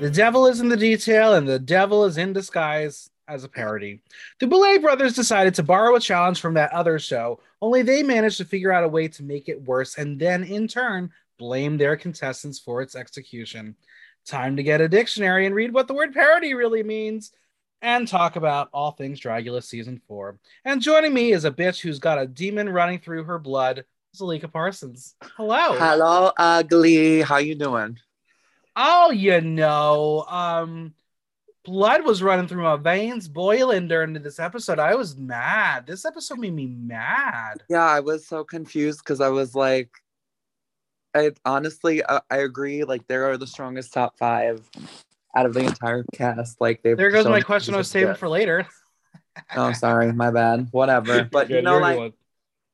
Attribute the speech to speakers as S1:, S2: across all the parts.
S1: The devil is in the detail, and the devil is in disguise as a parody. The Boulet brothers decided to borrow a challenge from that other show, only they managed to figure out a way to make it worse and then, in turn, blame their contestants for its execution. Time to get a dictionary and read what the word parody really means and talk about all things Dragula season four. And joining me is a bitch who's got a demon running through her blood, Zalika Parsons. Hello.
S2: Hello, ugly. How you doing?
S1: Oh, you know, um, blood was running through my veins, boiling during this episode. I was mad. This episode made me mad.
S2: Yeah, I was so confused because I was like, I honestly, I, I agree. Like, they are the strongest top five out of the entire cast. Like, they.
S1: There goes my question I was saving for later.
S2: oh, sorry, my bad. Whatever. But
S1: Yeah,
S2: you know, like,
S1: one.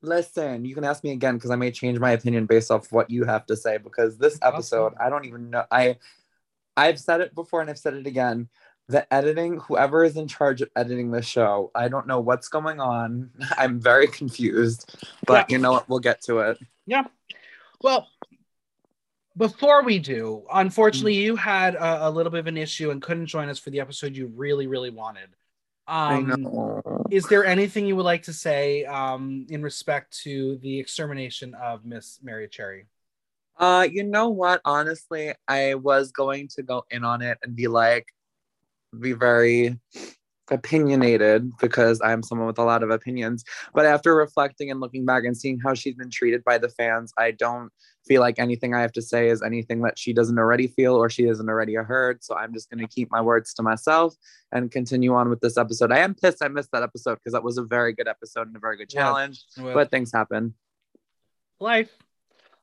S2: Listen, you can ask me again because I may change my opinion based off what you have to say. Because this episode, I don't even know. I, I've said it before and I've said it again. The editing, whoever is in charge of editing the show, I don't know what's going on. I'm very confused. But
S1: Yeah.
S2: you know what? We'll get to it.
S1: Yeah. Well, before we do, unfortunately, mm. you had a, a little bit of an issue and couldn't join us for the episode you really, really wanted.
S2: I
S1: Um, is there anything you would like to say um, in respect to the extermination of Miss Merrie Cherry?
S2: Uh, you know what? Honestly, I was going to go in on it and be like, be very opinionated because I'm someone with a lot of opinions. But after reflecting and looking back and seeing how she's been treated by the fans, I don't feel like anything I have to say is anything that she doesn't already feel or she hasn't already heard. So I'm just going to keep my words to myself and continue on with this episode. I am pissed I missed that episode because that was a very good episode and a very good
S1: Yeah.
S2: challenge, but things happen.
S1: life.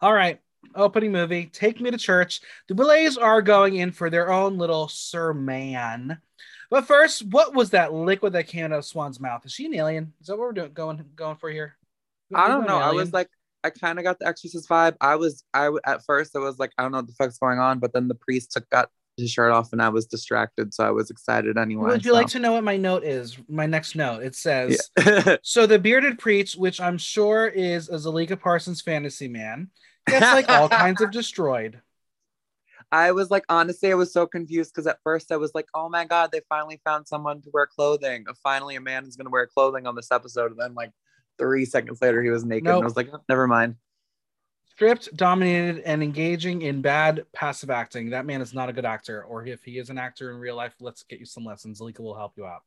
S1: All right. Opening movie. Take me to church. The Boulets are going in for their own little sermon. But first, what was that liquid that came out of Swan's mouth? Is she an alien? Is that what we're doing going going for here?
S2: I don't know. I was like, I kind of got the Exorcist vibe. I was, I at first I was like, I don't know what the fuck's going on, but then the priest took got his shirt off and I was distracted, so I was excited anyway.
S1: Would you like to know what my note is? My next note. It says
S2: Yeah.
S1: so the bearded preach, which I'm sure is a Zalika Parsons fantasy man, gets like all kinds of destroyed.
S2: I was like, honestly, I was so confused because at first I was like, oh my god, they finally found someone to wear clothing. Finally, a man is gonna wear clothing on this episode, and then like three seconds later, he was naked. And I was like, oh, never mind.
S1: Stripped, dominated, and engaging in bad passive acting. That man is not a good actor. Or if he is an actor in real life, let's get you some lessons. Zalika will help you out.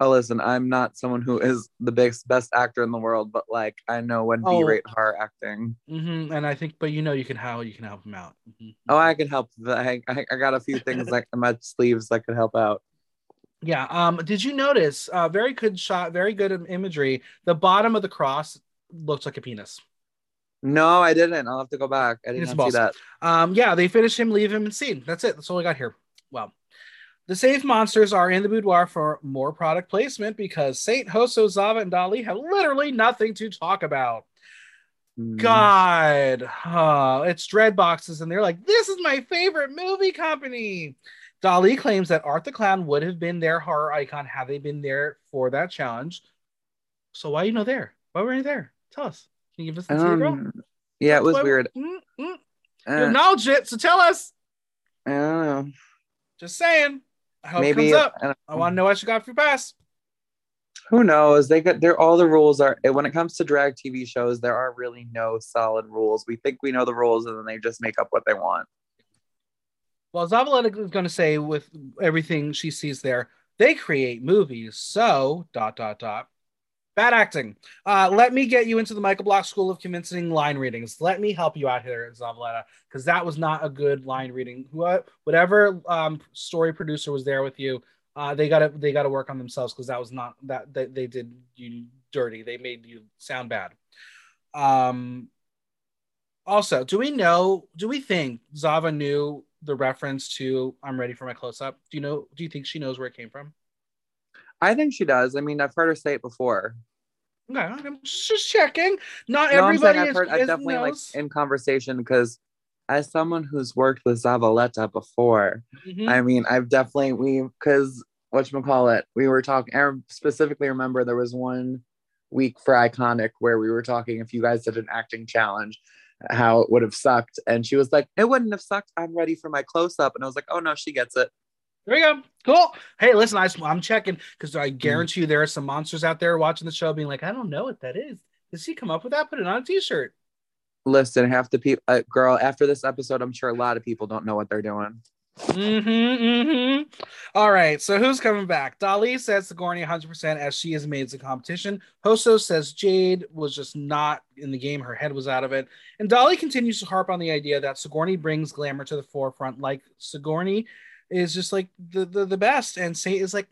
S2: Oh, listen, I'm not someone who is the biggest best actor in the world, but like I know when
S1: Oh.
S2: B-rate horror acting.
S1: hmm And I think, but you know, you can how you can help him out. Mhm.
S2: Oh, I can help. I, I, I got a few things like in my sleeves that could help out.
S1: Yeah. Um. Did you notice? Uh, very good shot. Very good imagery. The bottom of the cross looks like a penis.
S2: No, I didn't. I'll have to go back. I didn't see that.
S1: Um, yeah, they finish him, leave him, and scene. That's it. That's all I got here. Well, the safe monsters are in the boudoir for more product placement because Saint Hoso, Zava, and Dahli have literally nothing to talk about.
S2: Mm.
S1: God, oh, it's Dread Boxes, and they're like, "This is my favorite movie company." Dahli claims that Art the Clown would have been their horror icon had they been there for that challenge. So why are you not there? Why were you there? Tell us. Can you give us the?
S2: Um, yeah, it was
S1: Why-
S2: weird.
S1: Mm, mm. You
S2: Uh,
S1: acknowledge it, so tell us.
S2: I don't know.
S1: Just saying. I hope
S2: Maybe
S1: it comes up.
S2: I
S1: I want to know what you got for your pass.
S2: who knows they got they're all the rules are when it comes to drag tv shows there are really no solid rules we think we know the rules and then they just make up what they want
S1: Well, Zavaleta is going to say with everything she sees there, they create movies. So dot dot dot. Bad acting. Uh, let me get you into the Michael Block School of Convincing line readings. Let me help you out here, Zavaleta, because that was not a good line reading. What, whatever um, story producer was there with you, Uh, they gotta they gotta work on themselves because that was not that they, they did you dirty. They made you sound bad. Um. Also, do we know? Do we think Zava knew the reference to "I'm ready for my close up"? Do you know? Do you think she knows where it came from?
S2: I think she does. I mean, I've heard her say it before.
S1: Okay, I'm just checking. Not
S2: No, I'm saying
S1: everybody
S2: I've
S1: is,
S2: heard. I've definitely like in conversation because as someone who's worked with Zavaleta before,
S1: Mhm.
S2: I mean, I've definitely we because what you call it, we were talking. I specifically remember there was one week for Iconic where we were talking if you guys did an acting challenge, how it would have sucked, and she was like, "It wouldn't have sucked. I'm ready for my close up," and I was like, "Oh no, she gets it."
S1: There we go. Cool. Hey, listen, I, I'm checking because. I guarantee you there are some monsters out there watching the show being like, I don't know what that is. Did he come up with that? Put it on a t-shirt.
S2: Listen, half the people, uh, girl, after this episode, I'm sure a lot of people don't know what they're doing.
S1: Mm-hmm, mm-hmm. All right. So who's coming back? Dahli says Sigourney 100% as she is made the competition. Hoso says Jade was just not in the game. Her head was out of it. And Dahli continues to harp on the idea that Sigourney brings glamour to the forefront. Like Sigourney is just like the, the, the best. And Saint is like,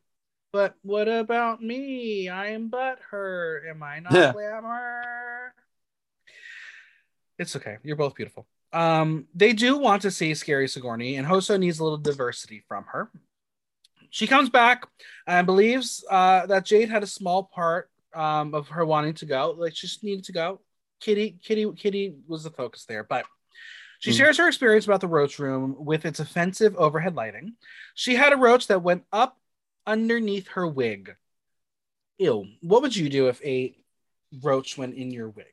S1: but what about me? I am but her. Am I not
S2: Yeah.
S1: glamour? It's okay. You're both beautiful. Um, they do want to see scary Sigourney, and Hoso needs a little diversity from her. She comes back and believes uh, that Jade had a small part um, of her wanting to go. Like she just needed to go. Kitty, Kitty, Kitty was the focus there, but she
S2: Mm.
S1: shares her experience about the roach room with its offensive overhead lighting. She had a roach that went up underneath her wig. Ew. What would you do if a roach went in your wig?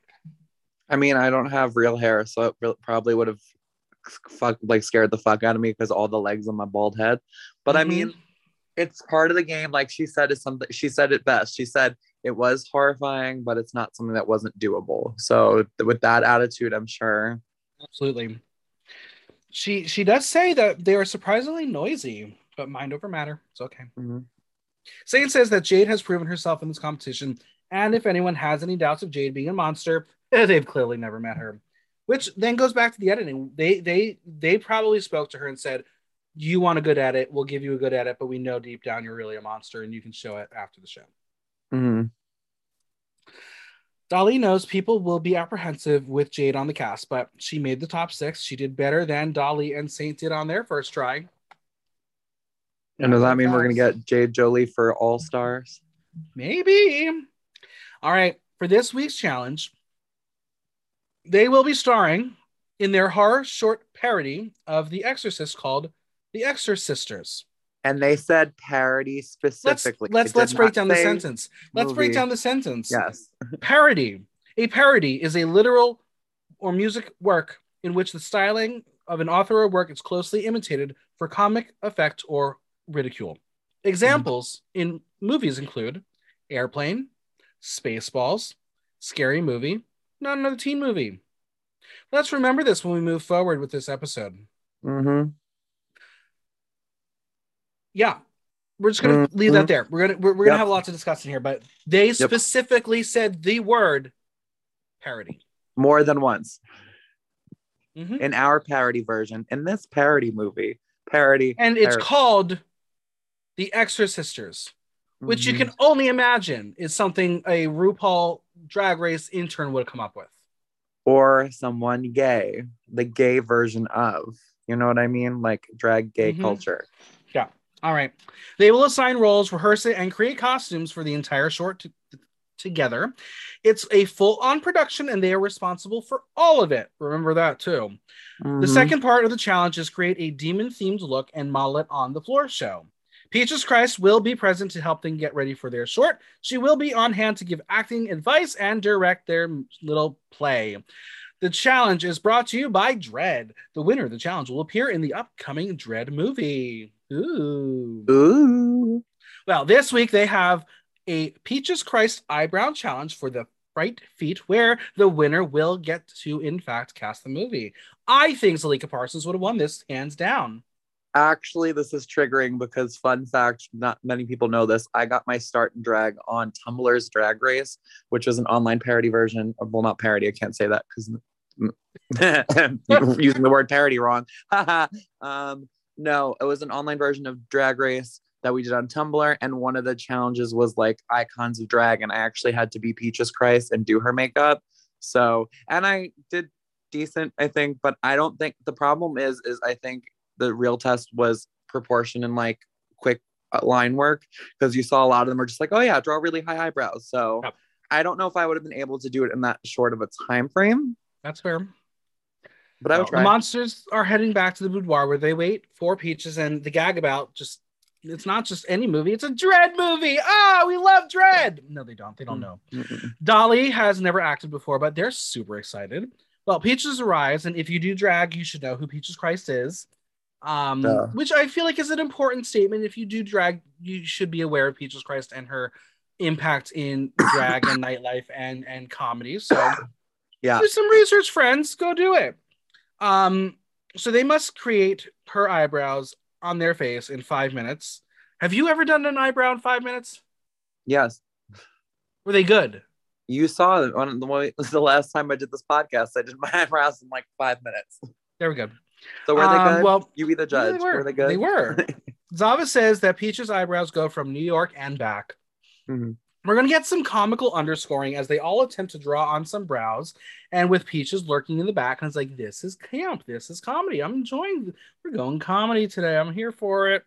S2: I mean, I don't have real hair, so it probably would have fuck like scared the fuck out of me because all the legs on my bald head. But I
S1: Mhm.
S2: mean, it's part of the game. Like she said, is something. She said it best. She said it was horrifying, but it's not something that wasn't doable. So with that attitude, I'm sure.
S1: Absolutely. She she does say that they are surprisingly noisy, but mind over matter. It's okay.
S2: Mhm.
S1: Satan says that Jade has proven herself in this competition, and if anyone has any doubts of Jade being a monster, they've clearly never met her. Which then goes back to the editing. They they they probably spoke to her and said, "You want a good edit? We'll give you a good edit, but we know deep down you're really a monster, and you can show it after the show."
S2: Mhm.
S1: Dahli knows people will be apprehensive with Jade on the cast, but she made the top six. She did better than Dahli and Saint did on their first try.
S2: And does that mean we're gonna get Jade Jolie for All Stars?
S1: Maybe. All right. For this week's challenge, they will be starring in their horror short parody of The Exorcist called The Exorcisters.
S2: And they said parody
S1: Let's
S2: specifically.
S1: let's let's break down the sentence. Let's break down the sentence.
S2: Yes.
S1: Parody. A parody is a literal or music work in which the styling of an author or work is closely imitated for comic effect or ridicule. Examples in movies include Airplane, Spaceballs, Scary Movie, not another teen movie. Let's remember this when we move forward with this episode.
S2: Mm-hmm.
S1: Yeah, we're just gonna leave
S2: Mhm.
S1: that there. We're gonna we're, we're gonna have a lot to discuss in here, but they specifically said the word parody.
S2: More than once.
S1: Mhm.
S2: in our parody version in this parody movie parody
S1: and it's
S2: parody.
S1: called the exorcisters which you
S2: Mhm.
S1: can only imagine is something a rupaul drag race intern would come up with
S2: or someone gay the gay version of you know what i mean like drag gay
S1: Mhm.
S2: culture
S1: all right they will assign roles rehearse it and create costumes for the entire short t- together it's a full-on production and they are responsible for all of it remember that too The
S2: Mhm.
S1: second part of the challenge is create a demon themed look and model it on the floor show. Peaches Christ will be present to help them get ready for their short. She will be on hand to give acting advice and direct their little play. The challenge is brought to you by Dread. The winner of the challenge will appear in the upcoming Dread movie. Ooh.
S2: Ooh.
S1: Well, this week they have a Peaches Christ eyebrow challenge for the Fright Feat, where the winner will get to, in fact, cast the movie. I think Zalika Parsons would have won this hands down.
S2: actually this is triggering because fun fact not many people know this i got my start in drag on tumblr's drag race which was an online parody version of well not parody i can't say that because using the word parody wrong um no it was an online version of drag race that we did on Tumblr. And one of the challenges was like icons of drag. And I actually had to be Peaches Christ and do her makeup. So, and I did decent, I think, but I don't think the problem is, is I think the real test was proportion and like quick uh, line work because you saw a lot of them are just like, oh yeah, draw really high eyebrows. So
S1: Yep.
S2: I don't know if I would have been able to do it in that short of a time frame,
S1: That's fair.
S2: But I would try.
S1: the monsters are heading back to the boudoir where they wait for Peaches and the gag about just it's not just any movie, it's a dread movie. Ah, we love dread. No, they don't. They don't know. Dahli has never acted before, but they're super excited. Well, Peaches arrives, and if you do drag, you should know who Peaches Christ is. Um,
S2: Duh.
S1: which I feel like is an important statement. If you do drag, you should be aware of Peaches Christ and her impact in drag and nightlife and and comedy. So
S2: Yeah.
S1: do some research, friends. Go do it. Um, so they must create her eyebrows on their face in five minutes. Have you ever done an eyebrow in five minutes?
S2: Yes.
S1: Were they good?
S2: You saw it on the way the last time I did this podcast. I did my eyebrows in like five minutes.
S1: They were good.
S2: So were they
S1: Um,
S2: good?
S1: well,
S2: you be the
S1: Yeah,
S2: judge.
S1: they were.
S2: were. they good?
S1: They were. Zava says that Peach's eyebrows go from New York and back.
S2: Mhm.
S1: We're going to get some comical underscoring as they all attempt to draw on some brows, and with Peaches lurking in the back. And it's like, this is camp. This is comedy. I'm enjoying. We're going comedy today. I'm here for it.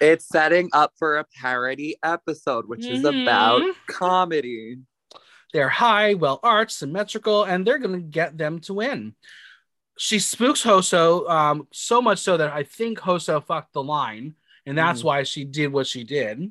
S2: It's setting up for a parody episode, which is
S1: Mhm.
S2: about comedy.
S1: They're high, well arched, symmetrical, and they're going to get them to win. She spooks Hoso um, so much so that I think Hoso fucked the line, and that's
S2: Mhm.
S1: why she did what she did.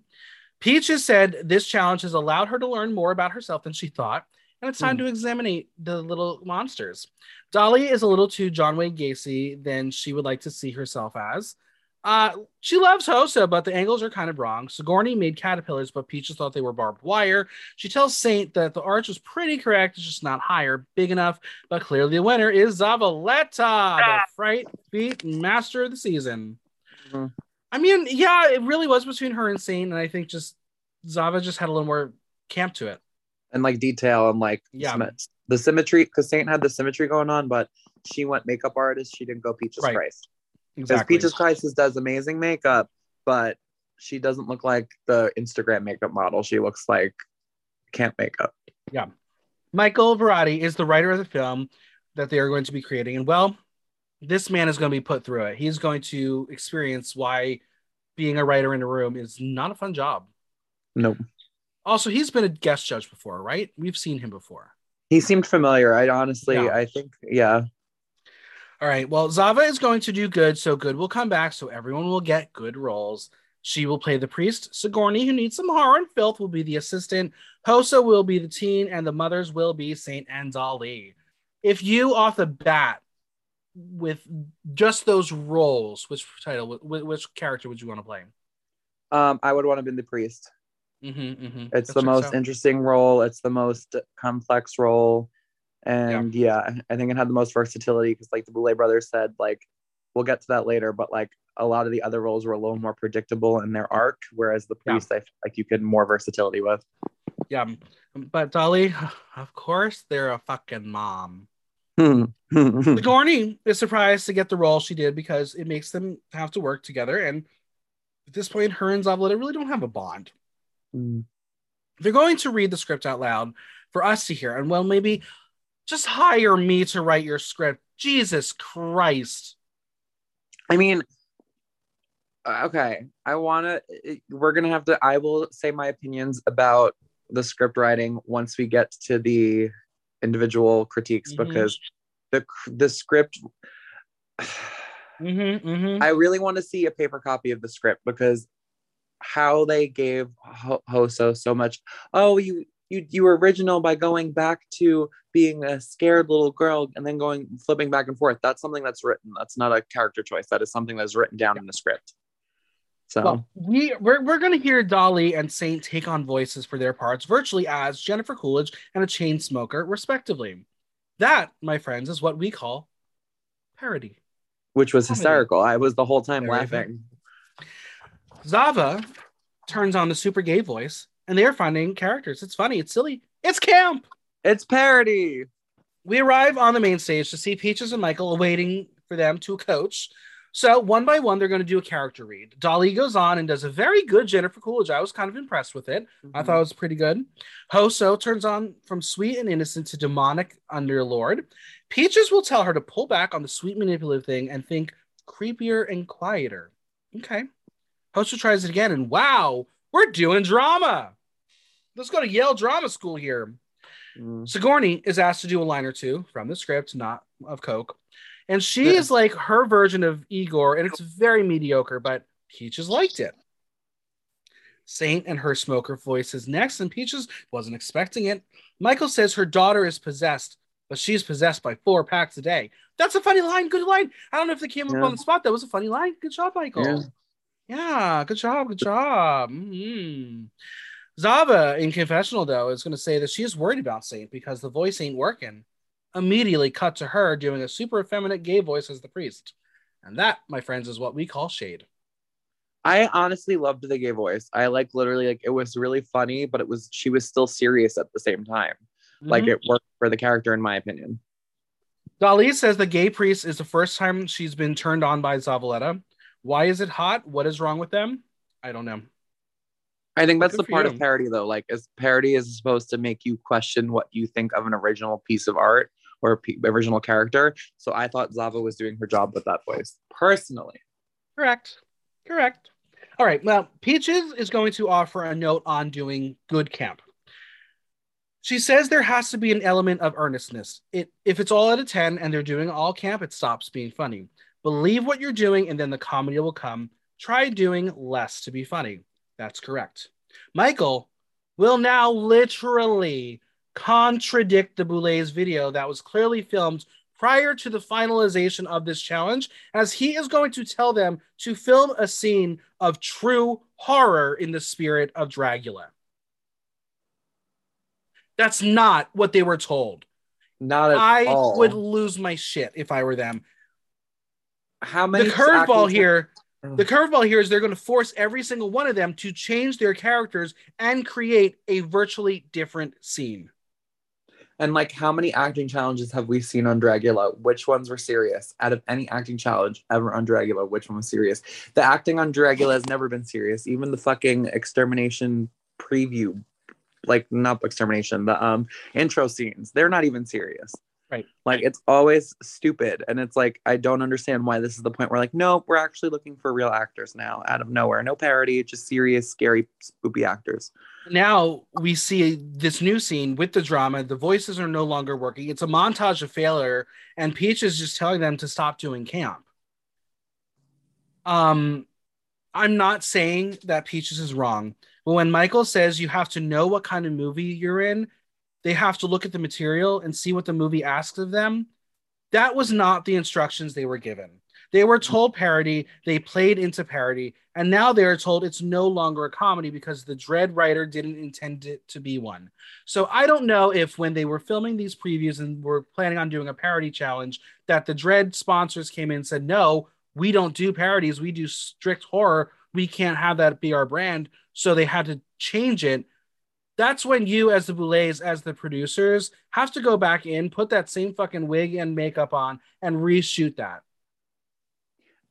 S1: Peaches said this challenge has allowed her to learn more about herself than she thought, and it's time to examine the little monsters. Dahli is a little too John Wayne Gacy than she would like to see herself as. Uh, she loves Hoso, but the angles are kind of wrong. Sigourney made caterpillars, but Peaches thought they were barbed wire. She tells Saint that the arch was pretty correct, it's just not higher, big enough. But clearly, the winner is Zavaleta, the fright beat master of the season.
S2: Mhm.
S1: I mean, yeah, it really was between her and Saint, and I think just Zava just had a little more camp to it.
S2: And like detail and like
S1: Yeah.
S2: the symmetry, because Saint had the symmetry going on, but she went makeup artist. She didn't go Peaches
S1: Right.
S2: Christ. Because
S1: Exactly.
S2: Peaches Christ is- does amazing makeup, but she doesn't look like the Instagram makeup model. She looks like camp makeup. Yeah.
S1: Michael Varrati is the writer of the film that they are going to be creating. And well, this man is going to be put through it. He's going to experience why being a writer in a room is not a fun job.
S2: Nope.
S1: Also, he's been a guest judge before, right? We've seen him before.
S2: He seemed familiar. I honestly,
S1: Yeah.
S2: I think, yeah.
S1: All right. Well, Zava is going to do good, so good will come back, so everyone will get good roles. She will play the priest. Sigourney, who needs some horror and filth, will be the assistant. Hoso will be the teen, and the mothers will be Saint and Dahli. If you, off the bat, with just those roles, which title, wh- which character would you want to play?
S2: Um, I would want to be the priest.
S1: Mm-hmm, mm-hmm.
S2: It's the most interesting role. It's the most complex role. And yeah, I think it had the most versatility because, like the Boulet brothers said, like we'll get to that later, but like a lot of the other roles were a little more predictable in their arc, whereas the
S1: Yeah.
S2: priest, I feel like you could more versatility with.
S1: yeah. But Dahli, of course, they're a fucking mom.
S2: Hmm.
S1: Sigourney is surprised to get the role she did because it makes them have to work together. And at this point, her and Zavaleta really don't have a bond.
S2: Hmm.
S1: They're going to read the script out loud for us to hear. And well, maybe just hire me to write your script. Jesus Christ.
S2: I mean, uh, okay, I want to. We're gonna have to. I will say my opinions about the script writing once we get to the individual critiques
S1: Mhm.
S2: because the the script.
S1: Mm-hmm, mm-hmm.
S2: I really want to see a paper copy of the script because how they gave Ho- Hoso so much. Oh, you you you were original by going back to being a scared little girl and then going flipping back and forth. That's something that's written. That's not a character choice. That is something that's written down in the script. So
S1: Well, we we're, we're going to hear Dahli and Saint take on voices for their parts virtually as Jennifer Coolidge and a chain smoker, respectively. That, my friends, is what we call parody.
S2: which was hysterical. I was the whole time laughing.
S1: Zava turns on the super gay voice, and they are finding characters. It's funny, it's silly, it's camp.
S2: It's parody.
S1: We arrive on the main stage to see Peaches and Michael awaiting for them to coach. So one by one, they're going to do a character read. Dahli goes on and does a very good Jennifer Coolidge. I was kind of impressed with it. Mm-hmm. I thought it was pretty good. Hoso turns on from sweet and innocent to demonic underlord. Peaches will tell her to pull back on the sweet manipulative thing and think creepier and quieter. Okay. Hoso tries it again, and wow, we're doing drama. Let's go to Yale Drama School here. Mm. Sigourney is asked to do a line or two from the script, not of Coke. And she is like her version of Igor, and it's very mediocre, but Peaches liked it. Saint and her smoker voice is next, and Peaches wasn't expecting it. Michael says her daughter is possessed, but she's possessed by four packs a day. That's a funny line. Good line. I don't know if they came yeah. up on the spot. That was a funny line. Good job, Michael. Yeah, yeah good job. Good job. Mm-hmm. Zava in confessional though is going to say that she is worried about Saint because the voice ain't working immediately cut to her doing a super effeminate gay voice as the priest. And that, my friends, is what we call shade.
S2: I honestly loved the gay voice. I like literally like it was really funny, but it was she was still serious at the same time. Mm-hmm. Like it worked for the character, in my opinion.
S1: Dahli says the gay priest is the first time she's been turned on by Zavaleta. Why is it hot? What is wrong with them? I don't know.
S2: I think that's Good the part you. of parody, though. Like, as parody is supposed to make you question what you think of an original piece of art or p- original character. So I thought Zava was doing her job with that voice personally.
S1: Correct. Correct. All right. Well, Peaches is going to offer a note on doing good camp. She says there has to be an element of earnestness. It, if it's all at a 10 and they're doing all camp, it stops being funny. Believe what you're doing and then the comedy will come. Try doing less to be funny. That's correct. Michael will now literally contradict the Boulets video that was clearly filmed prior to the finalization of this challenge, as he is going to tell them to film a scene of true horror in the spirit of Dragula. That's not what they were told.
S2: Not at all.
S1: I
S2: all.
S1: would lose my shit if I were them.
S2: How many?
S1: The curveball here. The curveball here is they're going to force every single one of them to change their characters and create a virtually different scene.
S2: And like, how many acting challenges have we seen on Dragula? Which ones were serious? Out of any acting challenge ever on Dragula, which one was serious? The acting on Dragula has never been serious. Even the fucking extermination preview, like not extermination, the um intro scenes, they're not even serious.
S1: Right.
S2: Like it's always stupid. And it's like, I don't understand why this is the point where, like, no, we're actually looking for real actors now out of nowhere. No parody, just serious, scary, spoopy actors
S1: now we see this new scene with the drama. The voices are no longer working. It's a montage of failure, and Peach is just telling them to stop doing camp. Um, I'm not saying that Peaches is wrong, but when Michael says you have to know what kind of movie you're in, they have to look at the material and see what the movie asks of them. That was not the instructions they were given. They were told parody, they played into parody, and now they are told it's no longer a comedy because the Dread writer didn't intend it to be one. So I don't know if when they were filming these previews and were planning on doing a parody challenge, that the Dread sponsors came in and said, no, we don't do parodies, we do strict horror. We can't have that be our brand. So they had to change it that's when you as the boulets as the producers have to go back in put that same fucking wig and makeup on and reshoot that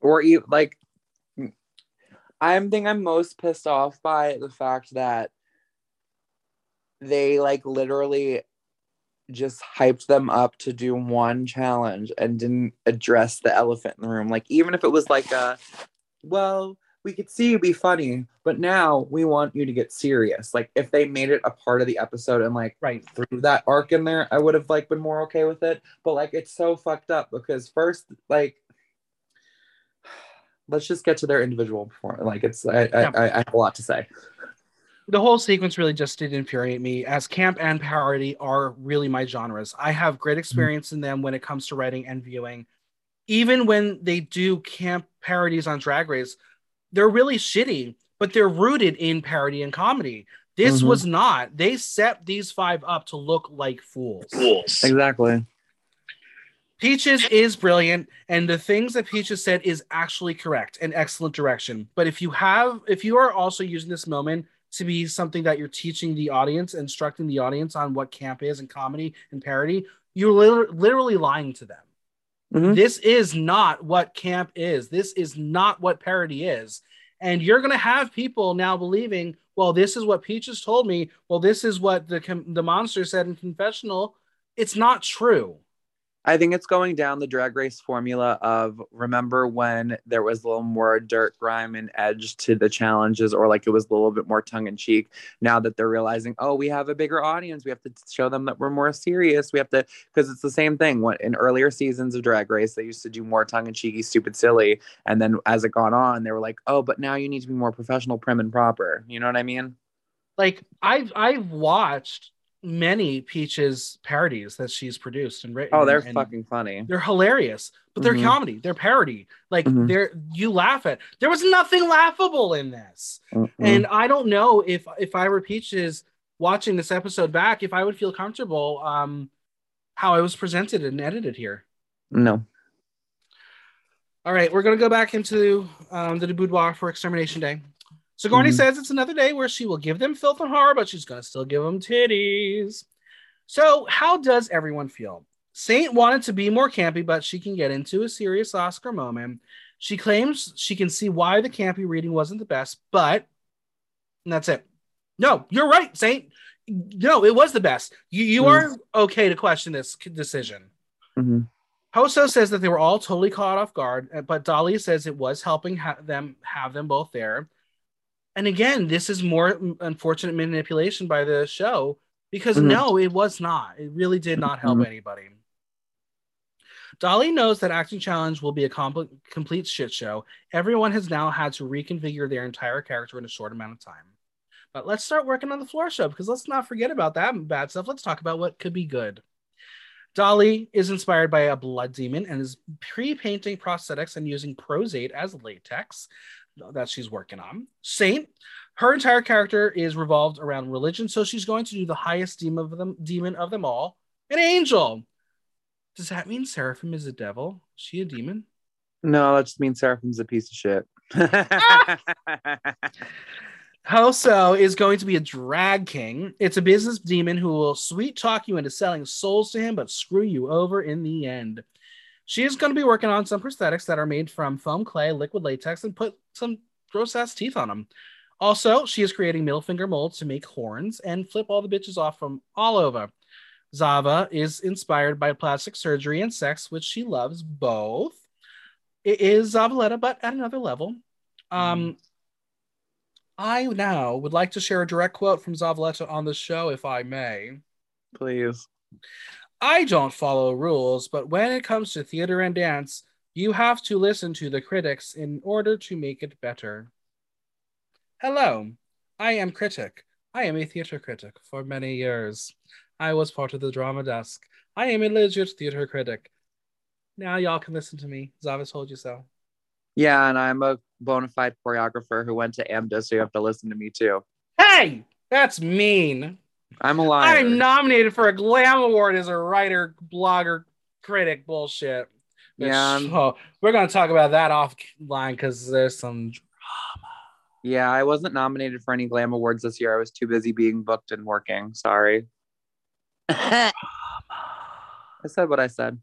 S2: or even like I'm think I'm most pissed off by the fact that they like literally just hyped them up to do one challenge and didn't address the elephant in the room. Like even if it was like a well, we could see you be funny, but now we want you to get serious. Like if they made it a part of the episode and like
S1: right
S2: through that arc in there, I would have like been more okay with it. But like it's so fucked up because first like let's just get to their individual performance. Like it's, I, yeah. I, I, have a lot to say.
S1: The whole sequence really just did infuriate me, as camp and parody are really my genres. I have great mm-hmm. experience mm-hmm. in them when it comes to writing and viewing. Even when they do camp parodies on Drag Race, they're really shitty, but they're rooted in parody and comedy. This mm-hmm. was not. They set these five up to look like fools.
S2: Fools. Exactly.
S1: Peaches is brilliant, and the things that Peaches said is actually correct and excellent direction. But if you have, if you are also using this moment to be something that you're teaching the audience, instructing the audience on what camp is and comedy and parody, you're literally lying to them.
S2: Mhm.
S1: This is not what camp is. This is not what parody is. And you're going to have people now believing, well, this is what Peaches told me. Well, this is what the the monster said in confessional. It's not true.
S2: I think it's going down the drag race formula of remember when there was a little more dirt, grime, and edge to the challenges, or like it was a little bit more tongue in cheek. Now that they're realizing, oh, we have a bigger audience, we have to show them that we're more serious. We have to, because it's the same thing. When in earlier seasons of Drag Race, they used to do more tongue in cheeky, stupid, silly, and then as it gone on, they were like, oh, but now you need to be more professional, prim, and proper. You know what I mean?
S1: Like I've I've watched many Peaches parodies that she's produced and written.
S2: Oh, they're
S1: and
S2: fucking funny.
S1: they're hilarious, but they're
S2: Mhm.
S1: comedy. They're parody. Like
S2: Mhm.
S1: they're you laugh at. There was nothing laughable in this.
S2: Mm-mm.
S1: And I don't know if if I were Peaches watching this episode back, if I would feel comfortable um how I was presented and edited here.
S2: no.
S1: All right, we're gonna go back into um, the boudoir for Extermination Day. Sigourney
S2: Mhm.
S1: says it's another day where she will give them filth and horror, but she's gonna still give them titties. So, how does everyone feel? Saint wanted to be more campy, but she can get into a serious Oscar moment. She claims she can see why the campy reading wasn't the best, but that's it. No, you're right, Saint. No, it was the best. You you
S2: Mm.
S1: are okay to question this decision.
S2: Mhm.
S1: Hoso says that they were all totally caught off guard, uh, but Dahli says it was helping ha- them have them both there. And again, this is more unfortunate manipulation by the show because
S2: Mhm.
S1: no, it was not. It really did not help
S2: Mhm.
S1: anybody. Dahli knows that acting challenge will be a compl- complete shit show. Everyone has now had to reconfigure their entire character in a short amount of time. But let's start working on the floor show because let's not forget about that bad stuff. Let's talk about what could be good. Dahli is inspired by a blood demon and is pre-painting prosthetics and using Pros-Aide as latex that she's working on. Saint, her entire character is revolved around religion, so she's going to do the highest demon of them, demon of them all, an angel. Does that mean Seraphim is a devil? Is she a demon?
S2: No, that just means Seraphim's a piece of shit. Ah!
S1: Hoso is going to be a drag king. It's a business demon who will sweet talk you into selling souls to him, but screw you over in the end. She is going to be working on some prosthetics that are made from foam clay, liquid latex, and put some gross ass teeth on them. Also, she is creating middle finger molds to make horns and flip all the bitches off from all over. Zava is inspired by plastic surgery and sex, which she loves both. It is Zavaleta, but at another level. Um, I now would like to share a direct quote from Zavaleta on the show, if I may.
S2: Please.
S1: I don't follow rules, but when it comes to theater and dance, you have to listen to the critics in order to make it better. Hello, I am Critic. I am a theater critic for many years. I was part of the drama desk. I am a legit theater critic. Now y'all can listen to me. Zava told you so.
S2: Yeah, and I'm a bona fide choreographer who went to AMDA, so you have to listen to me too.
S1: Hey, that's mean.
S2: I'm a liar.
S1: I'm nominated for a Glam Award as a writer, blogger, critic bullshit. Which,
S2: Yeah, I'm-
S1: oh, we're gonna talk about that offline because there's some. Drama.
S2: Yeah, I wasn't nominated for any Glam Awards this year. I was too busy being booked and working. Sorry. I said what I said.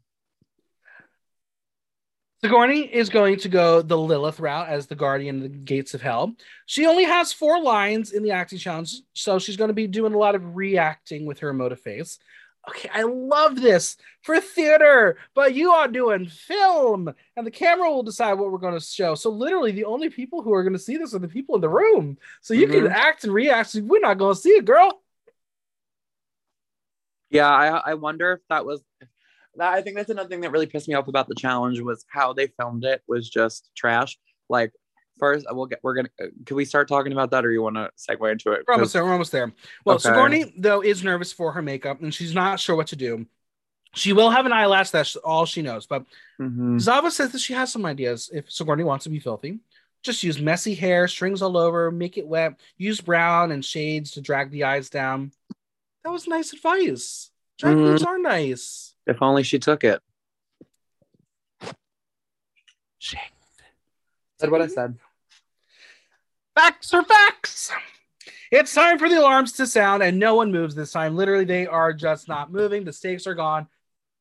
S1: Sigourney is going to go the Lilith route as the guardian of the gates of hell. She only has four lines in the acting challenge, so she's going to be doing a lot of reacting with her emotive face. Okay, I love this for theater, but you are doing film, and the camera will decide what we're going to show. So literally, the only people who are going to see this are the people in the room. So you can
S2: Mhm.
S1: act and react. So we're not going to see it, girl.
S2: Yeah, I I wonder if that was that I think that's another thing that really pissed me off about the challenge was how they filmed it was just trash. Like first we'll get we're gonna can we start talking about that or you want to segue into it?
S1: We're almost there. We're almost there. Well,
S2: Okay.
S1: Sigourney though is nervous for her makeup, and she's not sure what to do. She will have an eyelash. That's all she knows. But
S2: Mhm.
S1: Zava says that she has some ideas. If Sigourney wants to be filthy, just use messy hair, strings all over, make it wet. Use brown and shades to drag the eyes down. That was nice advice. Drag
S2: Mhm.
S1: queens are nice.
S2: If only she took it. Said what I said.
S1: Facts are facts. It's time for the alarms to sound, and no one moves this time. Literally, they are just not moving. The stakes are gone.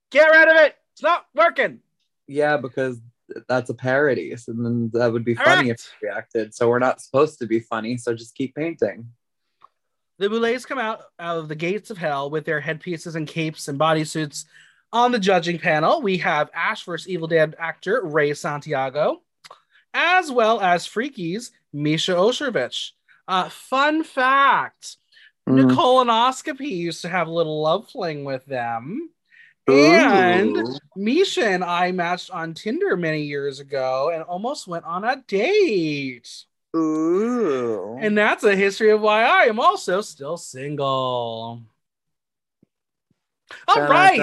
S1: Get rid of it. It's not working.
S2: Yeah, because that's a parody. So then that would be funny if
S1: Correct.
S2: we reacted. So we're not supposed to be funny. So just keep painting.
S1: The Boulets come out, out of the gates of hell with their headpieces and capes and bodysuits. On the judging panel, we have Ash vs. Evil Dead actor Ray Santiago, as well as Freaky's Misha Osherovich. Uh, fun fact
S2: Mm.
S1: Colonoscopy used to have a little love fling with them. And
S2: Ooh.
S1: Misha and I matched on Tinder many years ago and almost went on a date.
S2: Ooh.
S1: And that's a history of why I am also still single. All
S2: Dun,
S1: right.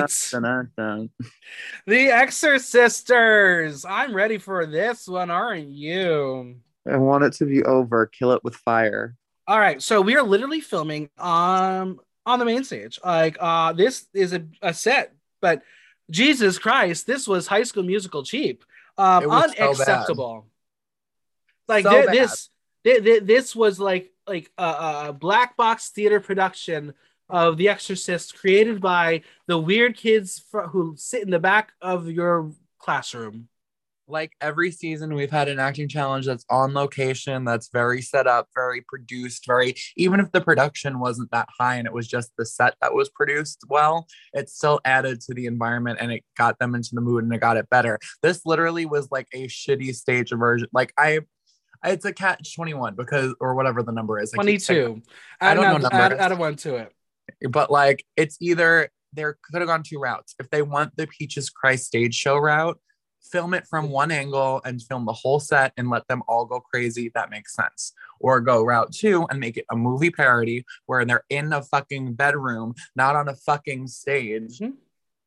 S1: The Exorcisters. I'm ready for this one, aren't you?
S2: I want it to be over. Kill it with fire.
S1: All right, so we are literally filming um on the main stage. Like uh this is a, a set, but Jesus Christ, this was high school musical cheap. Um
S2: It was so bad.
S1: unacceptable. like
S2: So
S1: thi-
S2: bad.
S1: this thi- thi- this was like like a, a black box theater production of The Exorcist created by the weird kids fr- who sit in the back of your classroom.
S2: Like every season, we've had an acting challenge that's on location, that's very set up, very produced, very, even if the production wasn't that high and it was just the set that was produced well, it still added to the environment and it got them into the mood and it got it better. This literally was like a shitty stage version. Like, I, it's a catch 21 because, or whatever the number is. I keep saying
S1: 22.
S2: I
S1: Add,
S2: don't know
S1: an- add, add a one to it.
S2: But like it's either there could have gone two routes. If they want the Peaches Christ stage show route, film it from one angle and film the whole set and let them all go crazy. That makes sense. Or go route two and make it a movie parody where they're in a fucking bedroom, not on a fucking stage
S1: Mhm.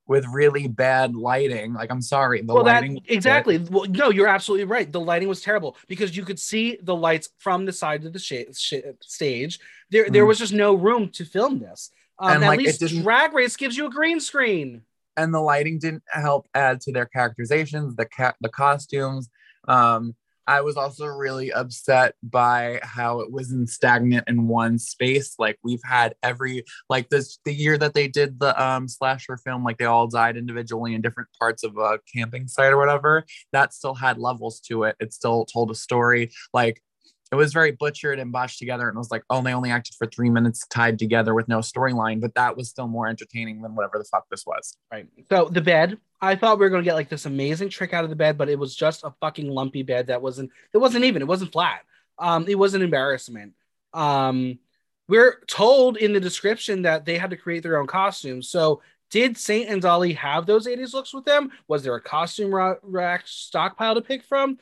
S2: with really bad lighting. Like I'm sorry, the
S1: well, that
S2: lighting
S1: exactly. Well, no, you're absolutely right. The lighting was terrible because you could see the lights from the side of the sh- sh- stage. There, there
S2: Mm.
S1: was just no room to film this. Um,
S2: And,
S1: at
S2: like,
S1: least Drag Race gives you a green screen.
S2: and the lighting didn't help add to their characterizations, the cat, the costumes. Um, I was also really upset by how it was in stagnant in one space. Like we've had every like this the year that they did the um slasher film, like they all died individually in different parts of a camping site or whatever. That still had levels to it. It still told a story. Like it was very butchered and botched together and it was like oh they only acted for three minutes tied together with no storyline but that was still more entertaining than whatever the fuck this was
S1: Right. So the bed, I thought we were gonna get like this amazing trick out of the bed, but it was just a fucking lumpy bed that wasn't. It wasn't even. It wasn't flat. Um, it was an embarrassment. Um, we're told in the description that they had to create their own costumes. So did Saint and Dahli have those 80s looks with them? Was there a costume rack stockpile to pick from?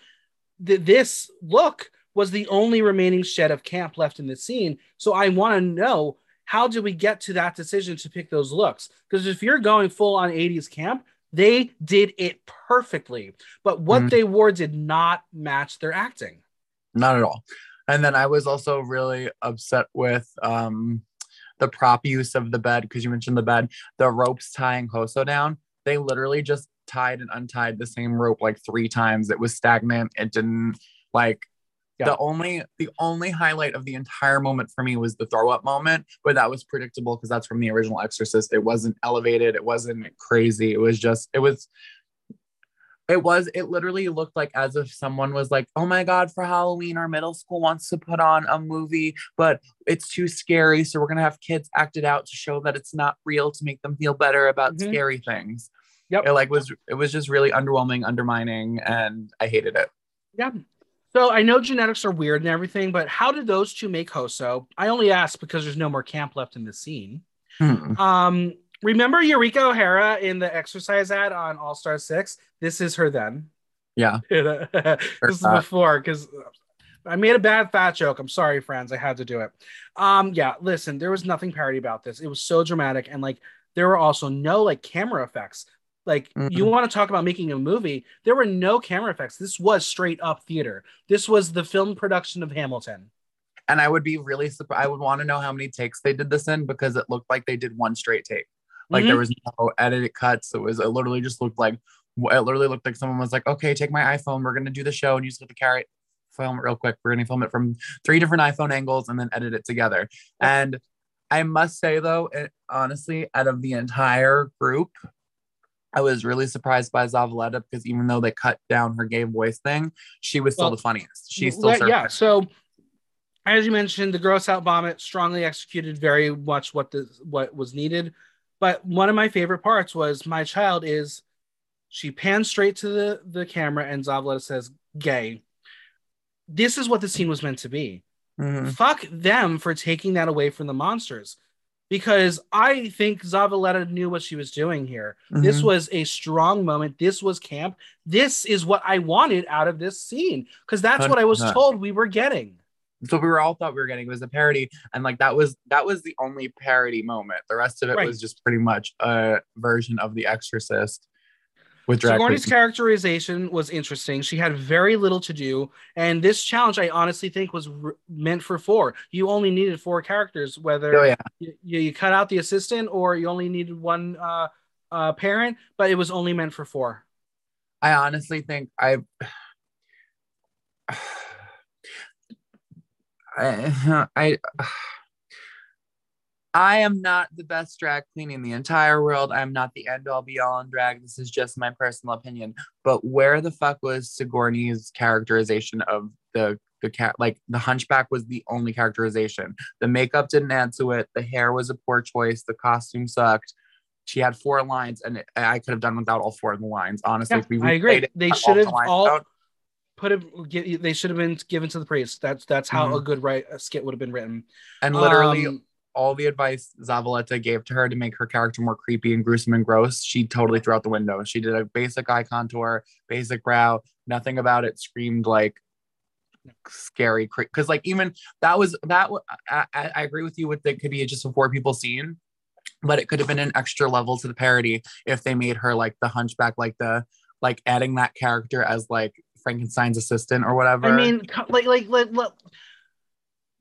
S1: Th- this look was the only remaining shed of camp left in the scene. So I want to know how did we get to that decision to pick those looks? Because if you're going full on 80s camp, they did it perfectly. But what
S2: Mhm.
S1: they wore did not match their acting.
S2: not at all and then i was also really upset with um the prop use of the bed because you mentioned the bed the ropes tying hoso down they literally just tied and untied the same rope like three times it was stagnant it didn't like
S1: Yeah.
S2: the only the only highlight of the entire moment for me was the throw up moment but that was predictable because that's from the original exorcist it wasn't elevated it wasn't crazy it was just it was it was it literally looked like as if someone was like oh my god for halloween our middle school wants to put on a movie but it's too scary so we're going to have kids act it out to show that it's not real to make them feel better about
S1: Mhm.
S2: scary things
S1: Yep.
S2: it like was it was just really underwhelming undermining and i hated it
S1: Yeah. So I know genetics are weird and everything, but how did those two make Hoso? I only ask because there's no more camp left in the scene.
S2: Hmm.
S1: Um, remember Eureka O'Hara in the exercise ad on All Star Six? This is her then.
S2: yeah
S1: this is before because I made a bad fat joke. I'm sorry, friends. I had to do it. Um, yeah, listen, there was nothing parody about this. It was so dramatic, and like there were also no like camera effects. Like you
S2: Mhm.
S1: want to talk about making a movie, there were no camera effects. This was straight up theater. This was the film production of Hamilton.
S2: and i would be really surprised i would want to know how many takes they did this in because it looked like they did one straight take like
S1: Mhm.
S2: there was no edited cuts it was it literally just looked like it literally looked like someone was like okay take my iphone we're going to do the show and you just have to carry it film it real quick we're going to film it from three different iphone angles and then edit it together and i must say though it, honestly out of the entire group I was really surprised by Zavaleta because even though they cut down her gay voice thing, she was still
S1: Well,
S2: the funniest. She's still
S1: Let- yeah. So, as you mentioned, the gross out vomit strongly executed very much what the what was needed. But one of my favorite parts was my child is she pans straight to the the camera and Zavaleta says gay. This is what the scene was meant to be.
S2: Mhm.
S1: Fuck them for taking that away from the monsters. Because I think Zavaleta knew what she was doing here. This
S2: Mhm.
S1: was a strong moment. This was camp. This is what I wanted out of this scene because that's what I was told we were getting.
S2: so we were all thought we were getting was a parody and like that was that was the only parody moment the rest of it
S1: Right.
S2: was just pretty much a version of the exorcist with drag
S1: Sigourney's
S2: queens.
S1: characterization was interesting. She had very little to do, and this challenge I honestly think was r- meant for four. You only needed four characters, whether
S2: oh yeah
S1: you, you cut out the assistant or you only needed one uh, uh, parent, but it was only meant for four.
S2: i honestly think i I, I I am not the best drag queen in the entire world. I'm not the end all be all in drag. This is just my personal opinion. But where the fuck was Sigourney's characterization of the the cat? Like the Hunchback was the only characterization. The makeup didn't add to it. The hair was a poor choice. The costume sucked. She had four lines, and it, I could have done without all four of the lines. Honestly,
S1: Yeah,
S2: if we
S1: I agree.
S2: it,
S1: They should have
S2: lines
S1: all put it. They should have been given to the priest. That's that's how
S2: Mhm.
S1: a good right a skit would have been written.
S2: and literally
S1: Um,
S2: all the advice Zavaleta gave to her to make her character more creepy and gruesome and gross, she totally threw out the window. She did a basic eye contour, basic brow, nothing about it screamed like scary. Because like even that was that. I, I agree with you with it could be just a four people scene, but it could have been an extra level to the parody if they made her like the hunchback, like the like adding that character as like Frankenstein's assistant or whatever.
S1: I mean, like, like, like, look,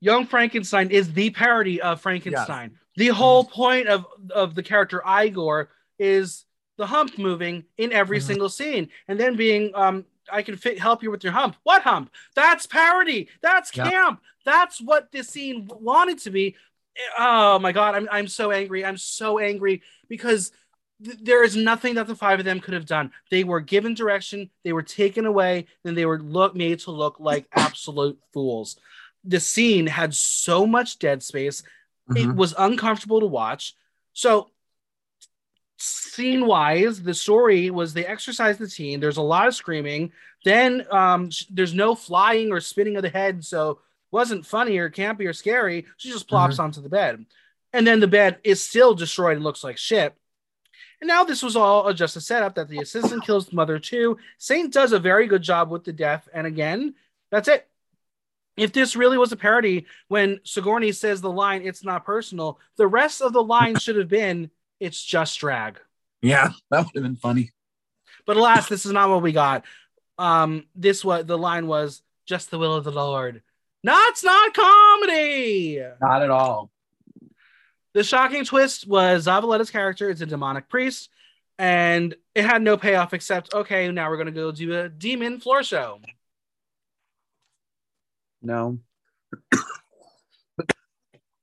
S1: Young Frankenstein is the parody of Frankenstein. The whole point of of the character Igor is the hump moving in every
S2: Mhm.
S1: single scene, and then being, um, I can fit, help you with your hump. What hump? That's parody. That's
S2: Yeah.
S1: camp. That's what this scene wanted to be. Oh my god, I'm I'm so angry. I'm so angry because th- there is nothing that the five of them could have done. They were given direction, they were taken away, and they were look made to look like absolute fools. The scene had so much dead space. It
S2: Mhm.
S1: was uncomfortable to watch. So scene wise, the story was they exercise the teen. There's a lot of screaming. Then um, sh- there's no flying or spinning of the head, so wasn't funny or campy or scary. She just plops onto the bed, and then the bed is still destroyed and looks like shit. And now this was all just a setup that the assistant kills the mother too. Saint does a very good job with the death, and again, that's it. If this really was a parody, when Sigourney says the line "It's not personal," the rest of the line should have been "It's just drag."
S2: yeah, that would have been funny.
S1: But alas, this is not what we got. Um, this what the line was just the will of the Lord. No, it's not comedy.
S2: Not at all.
S1: The shocking twist was Zavaleta's character is a demonic priest, and it had no payoff except okay, now we're gonna go do a demon floor show.
S2: No.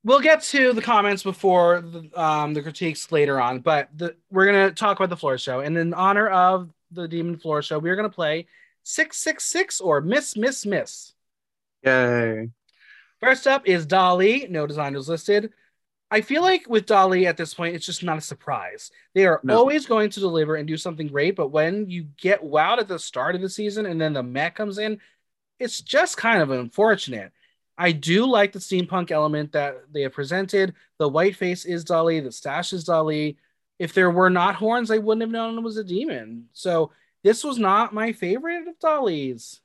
S1: We'll get to the comments before the, um, the critiques later on, but the, we're gonna talk about the floor show. And in honor of the demon floor show, we're gonna play six six six or Miss Miss Miss.
S2: Yay.
S1: First up is Dahli. No designers listed. I feel like with Dahli at this point, it's just not a surprise. They are
S2: No.
S1: always going to deliver and do something great, but when you get wowed at the start of the season and then the Met comes in, it's just kind of unfortunate. I do like the steampunk element that they have presented. The white face is Dahli, the stash is Dahli. If there were not horns, I wouldn't have known it was a demon. So this was not my favorite of Dahli's.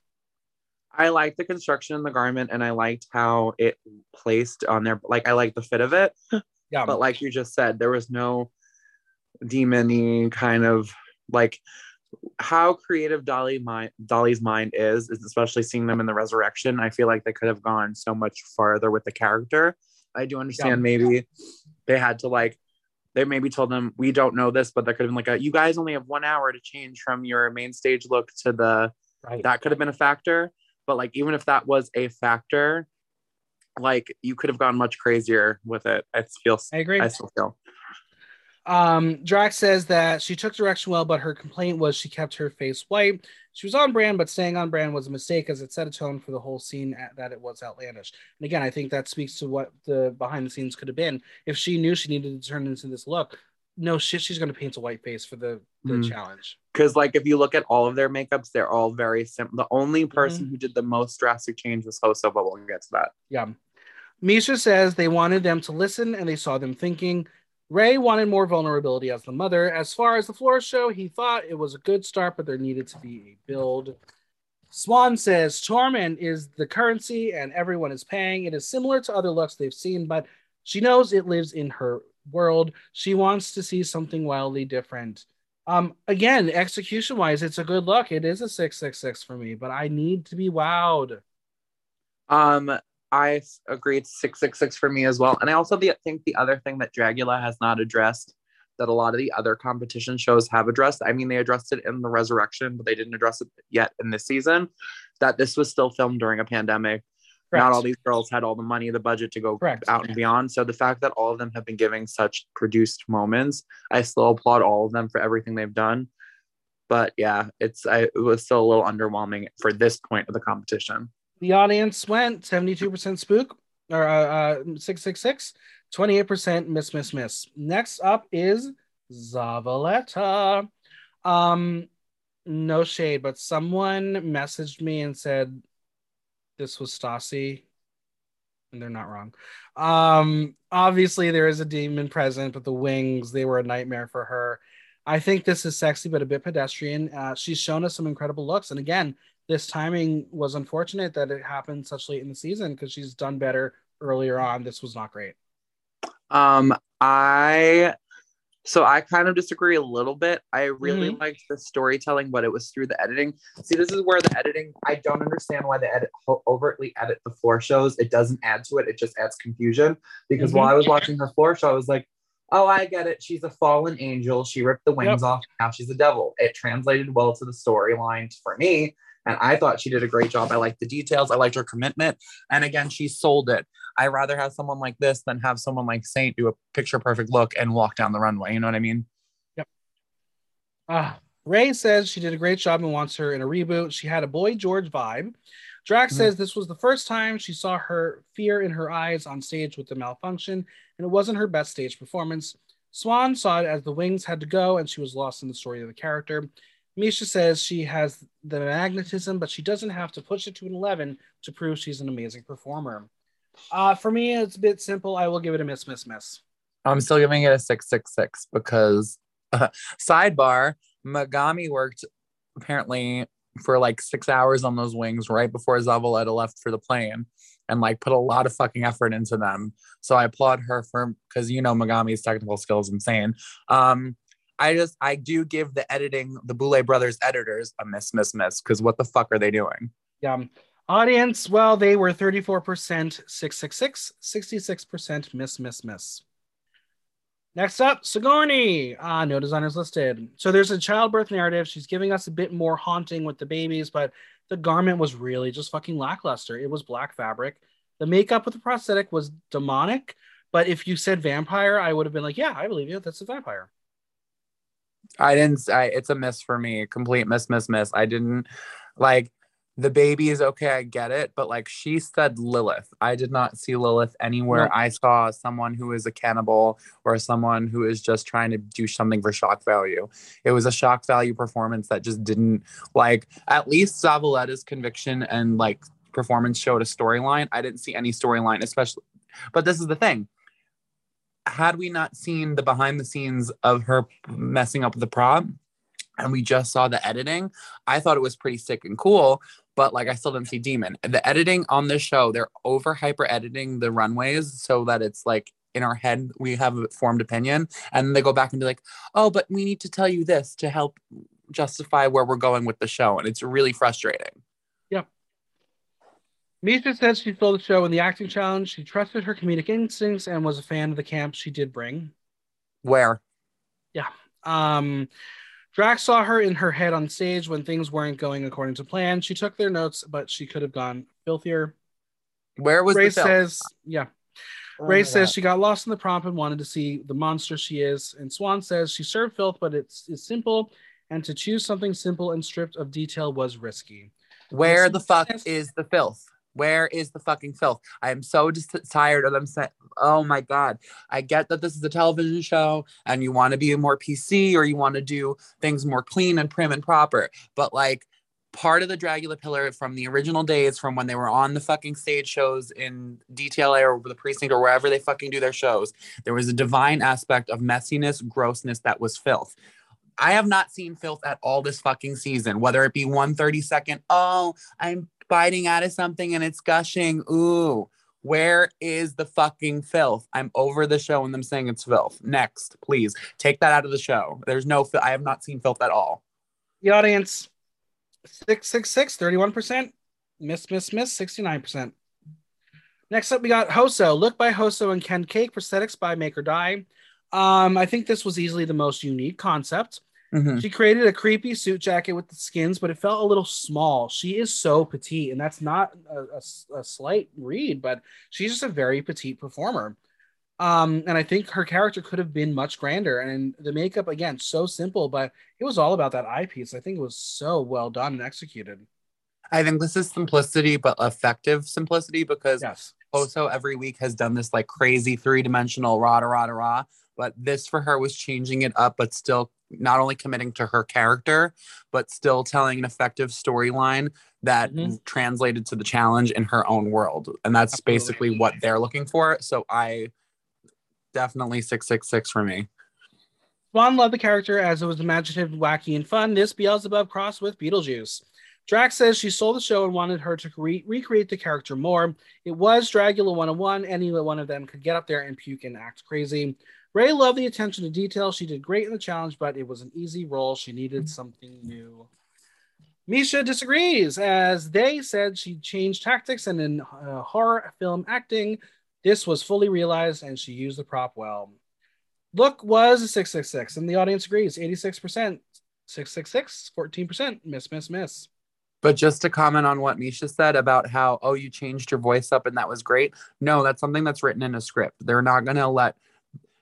S2: I liked the construction of the garment and I liked how it placed on there. Like I liked the fit of it.
S1: Yeah.
S2: But like you just said, there was no demony kind of like how creative Dahli Dahli's mind is, is especially seeing them in the resurrection. I feel like they could have gone so much farther with the character. I do understand maybe they had to like they maybe told them we don't know this, but there could have been like a you guys only have one hour to change from your main stage look to the
S1: right.
S2: that could have been a factor. But like even if that was a factor, like you could have gone much crazier with it. I feel
S1: I agree.
S2: I still feel.
S1: Um, Drax says that she took direction well, but her complaint was she kept her face white. She was on brand, but staying on brand was a mistake as it set a tone for the whole scene at, that it was outlandish. And again, I think that speaks to what the behind the scenes could have been. If she knew she needed to turn into this look, no shit, she's going to paint a white face for the, the
S2: Mm.
S1: challenge.
S2: Because like if you look at all of their makeups, they're all very simple. The only person
S1: Mm-hmm.
S2: who did the most drastic change was Hoso, but we'll get to that.
S1: Yeah. Misha says they wanted them to listen and they saw them thinking. Ray wanted more vulnerability as the mother. As far as the floor show, he thought it was a good start, but there needed to be a build. Swan says Torment is the currency and everyone is paying. It is similar to other looks they've seen, but she knows it lives in her world. She wants to see something wildly different. Um, again, execution wise, it's a good look. It is a 666 for me, but I need to be wowed.
S2: Um, I s- agree. It's six six six for me as well. And I also the, think the other thing that Dragula has not addressed that a lot of the other competition shows have addressed. I mean, they addressed it in the Resurrection, but they didn't address it yet in this season. That this was still filmed during a pandemic. Not all these girls had all the money, the budget to go
S1: Correct.
S2: out and beyond. So the fact that all of them have been giving such produced moments, I still applaud all of them for everything they've done. But yeah, it's I, it was still a little underwhelming for this point of the competition.
S1: The audience went 72% spook or uh, uh 666, 28% miss miss miss. Next up is Zavaleta. Um no shade, but someone messaged me and said this was Stassi. And they're not wrong. Um obviously there is a demon present, but the wings, they were a nightmare for her. I think this is sexy but a bit pedestrian. Uh, she's shown us some incredible looks and again, this timing was unfortunate that it happened such late in the season because she's done better earlier on. This was not great.
S2: Um, I so I kind of disagree a little bit. I really
S1: Mhm.
S2: liked the storytelling, but it was through the editing. See, this is where the editing. I don't understand why they edit overtly edit the floor shows. It doesn't add to it. It just adds confusion. Because
S1: Mhm.
S2: while I was watching her floor show, I was like, "Oh, I get it. She's a fallen angel. She ripped the wings
S1: Yep.
S2: off. Now she's a devil." It translated well to the storyline for me, and I thought she did a great job. I liked the details. I liked her commitment, and again, she sold it. I rather have someone like this than have someone like Saint do a picture perfect look and walk down the runway. You know what I mean?
S1: Ah, Ray says she did a great job and wants her in a reboot. She had a Boy George vibe. Drax
S2: Mhm.
S1: says this was the first time she saw her fear in her eyes on stage with the malfunction, and it wasn't her best stage performance. Swan saw it as the wings had to go, and she was lost in the story of the character. Misha says she has the magnetism, but she doesn't have to push it to an 11 to prove she's an amazing performer. Uh, for me, it's a bit simple. I will give it a miss, miss, miss.
S2: I'm still giving it a 666 because sidebar, Megami worked apparently for like six hours on those wings right before Zavaleta left for the plane and like put a lot of fucking effort into them. So I applaud her for because you know Megami's technical skills insane. Um I just I do give the editing, the Boulet brothers editors a miss, miss, miss, because what the fuck are they doing?
S1: Yeah. Audience, well, they were 34% 666, 66% miss, miss, miss. Next up, Sigourney. Ah, no designers listed. So there's a childbirth narrative. She's giving us a bit more haunting with the babies, but the garment was really just fucking lackluster. It was black fabric. The makeup with the prosthetic was demonic, but if you said vampire, I would have been like, yeah, I believe you. That's a vampire.
S2: I didn't. I, it's a miss for me. Complete miss, miss, miss. I didn't like the baby is okay. I get it, but like she said, Lilith. I did not see Lilith anywhere.
S1: No.
S2: I saw someone who is a cannibal or someone who is just trying to do something for shock value. It was a shock value performance that just didn't like. At least Zavaleta's conviction and like performance showed a storyline. I didn't see any storyline, especially. But this is the thing had we not seen the behind the scenes of her messing up with the prop and we just saw the editing, I thought it was pretty sick and cool. But like, I still didn't see Demon. The editing on this show, they're over hyper editing the runways so that it's like in our head, we have a formed opinion. And they go back and be like, oh, but we need to tell you this to help justify where we're going with the show. And it's really frustrating.
S1: Misha says she filled the show in the acting challenge. She trusted her comedic instincts and was a fan of the camp she did bring.
S2: Where? Yeah.
S1: Um, Drax saw her in her head on stage when things weren't going according to plan. She took their notes, but she could have gone filthier.
S2: Where was
S1: Ray says, yeah. Ray says
S2: God.
S1: she got lost in the prompt and wanted to see the monster she is. And Swan says she served filth, but it's, it's simple. And to choose something simple and stripped of detail was risky.
S2: Where the fuck is the filth? Where is the fucking filth? I am so just tired of them saying, oh my God. I get that this is a television show and you want to be more PC or you want to do things more clean and prim and proper. But like part of the Dragula pillar from the original days, from when they were on the fucking stage shows in DTLA or the precinct or wherever they fucking do their shows, there was a divine aspect of messiness, grossness that was filth. I have not seen filth at all this fucking season, whether it be one 30 second, oh, I'm biting out of something and it's gushing. Ooh, where is the fucking filth? I'm over the show and them saying it's filth. Next, please take that out of the show. There's no, fil- I have not seen filth at all.
S1: The audience 666, 31%. Miss, miss, miss, 69%. Next up, we got Hoso. Look by Hoso and Ken Cake. Prosthetics by Make or Die. Um, I think this was easily the most unique concept.
S2: Mhm.
S1: She created a creepy suit jacket with the skins, but it felt a little small. She is so petite, and that's not a, a- a slight read, but she's just a very petite performer. Um, and I think her character could have been much grander. And the makeup, again, so simple, but it was all about that eyepiece. I think it was so well done and executed.
S2: I think this is simplicity, but effective simplicity because
S1: Yes.
S2: Hoso every week has done this like crazy three dimensional rah rah rah rah. But this for her was changing it up, but still not only committing to her character, but still telling an effective storyline that
S1: Mhm.
S2: translated to the challenge in her own world. And that's
S1: Absolutely.
S2: basically what they're looking for. So I definitely 666 for me.
S1: Swan loved the character as it was imaginative, wacky, and fun. This Beelzebub crossed with Beetlejuice. Drax says she sold the show and wanted her to re- recreate the character more. It was Dragula 101. Any one of them could get up there and puke and act crazy. Ray loved the attention to detail. She did great in the challenge, but it was an easy role. She needed something new. Misha disagrees, as they said she changed tactics and in uh, horror film acting, this was fully realized and she used the prop well. Look was a 666, and the audience agrees 86%. 666, 14%. Miss, miss, miss.
S2: But just to comment on what Misha said about how, oh, you changed your voice up and that was great. No, that's something that's written in a script. They're not going to let,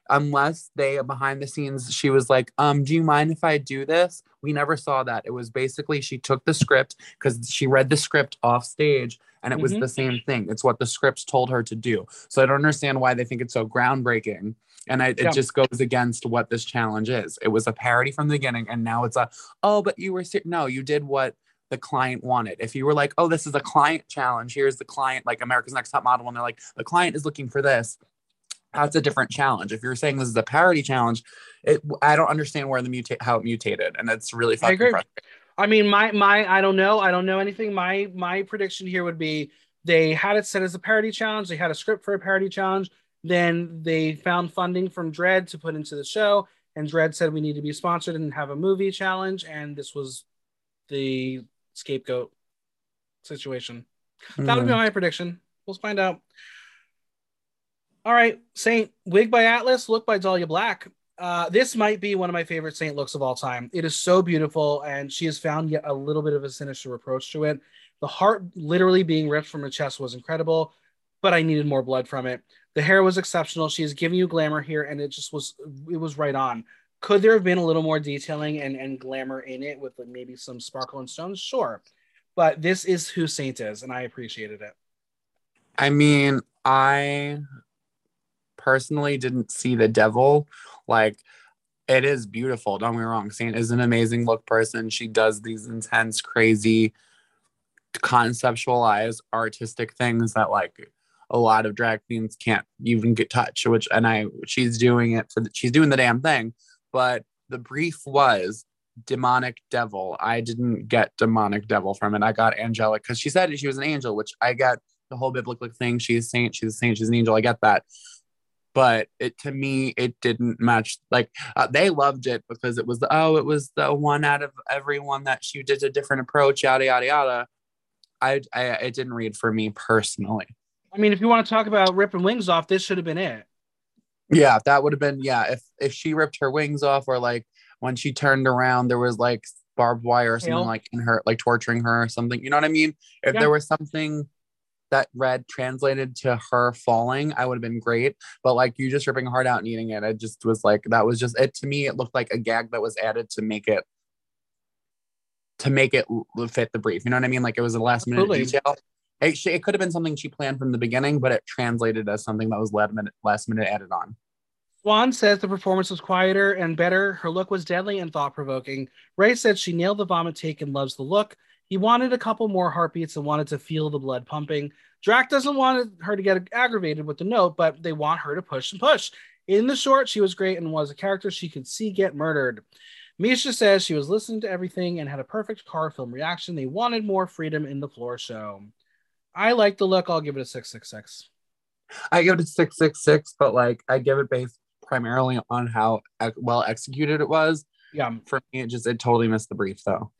S2: unless they behind the scenes, she was like, um, do you mind if I do this? We never saw that. It was basically she took the script because she read the script off stage and it was
S1: Mhm.
S2: the same thing. It's what the script told her to do. So I don't understand why they think it's so groundbreaking. And I, it
S1: Yeah.
S2: just goes against what this challenge is. It was a parody from the beginning, and now it's a, oh, but you were ser-. no, you did what the client wanted. If you were like, oh, this is a client challenge, here's the client, like America's Next Top Model, and they're like, the client is looking for this. That's a different challenge. If you're saying this is a parody challenge, it I don't understand where the mutate how it mutated, and it's really
S1: I
S2: fucking
S1: agree.
S2: frustrating.
S1: I mean, my my I don't know. I don't know anything. My my prediction here would be they had it set as a parody challenge. They had a script for a parody challenge. Then they found funding from Dread to put into the show, and Dread said we need to be sponsored and have a movie challenge, and this was the scapegoat situation. That would be
S2: Mhm.
S1: my prediction. We'll find out. All right, Saint wig by Atlas, look by Dahlia Black. Uh, this might be one of my favorite Saint looks of all time. It is so beautiful, and she has found yet a little bit of a sinister approach to it. The heart literally being ripped from her chest was incredible, but I needed more blood from it. The hair was exceptional. She is giving you glamour here, and it just was it was right on. Could there have been a little more detailing and, and glamour in it with like maybe some sparkle and stones? Sure. But this is who Saint is, and I appreciated it.
S2: I mean, I personally didn't see the devil. Like, it is beautiful. Don't get me wrong. Saint is an amazing look person. She does these intense, crazy, conceptualized, artistic things that like a lot of drag queens can't even get touch. Which and I, she's doing it for. The, she's doing the damn thing. But the brief was demonic devil. I didn't get demonic devil from it. I got angelic because she said she was an angel, which I get the whole biblical thing. She's saint, she's a saint, she's an angel. I get that. But it to me, it didn't match. Like uh, they loved it because it was the oh, it was the one out of everyone that she did a different approach, yada yada yada. I, I it didn't read for me personally.
S1: I mean, if you want to talk about ripping wings off, this should have been it.
S2: Yeah, that would have been yeah. If if she ripped her wings off, or like when she turned around, there was like barbed wire or something like in her, like torturing her or something. You know what I mean? If
S1: Yeah.
S2: there was something that red translated to her falling, I would have been great. But like you just ripping her heart out and eating it, it just was like that was just it to me. It looked like a gag that was added to make it to make it fit the brief. You know what I mean? Like it was a last minute Absolutely. detail. It, it could have been something she planned from the beginning, but it translated as something that was last minute, last minute added on.
S1: Swan says the performance was quieter and better. Her look was deadly and thought provoking. Ray said she nailed the vomit take and loves the look. He wanted a couple more heartbeats and wanted to feel the blood pumping. Drax doesn't want her to get aggravated with the note, but they want her to push and push. In the short, she was great and was a character she could see get murdered. Misha says she was listening to everything and had a perfect car film reaction. They wanted more freedom in the floor show. I like the look. I'll give it a 666.
S2: I give it a 666, but like I give it based primarily on how well executed it was.
S1: Yeah.
S2: For me, it just it totally missed the brief though.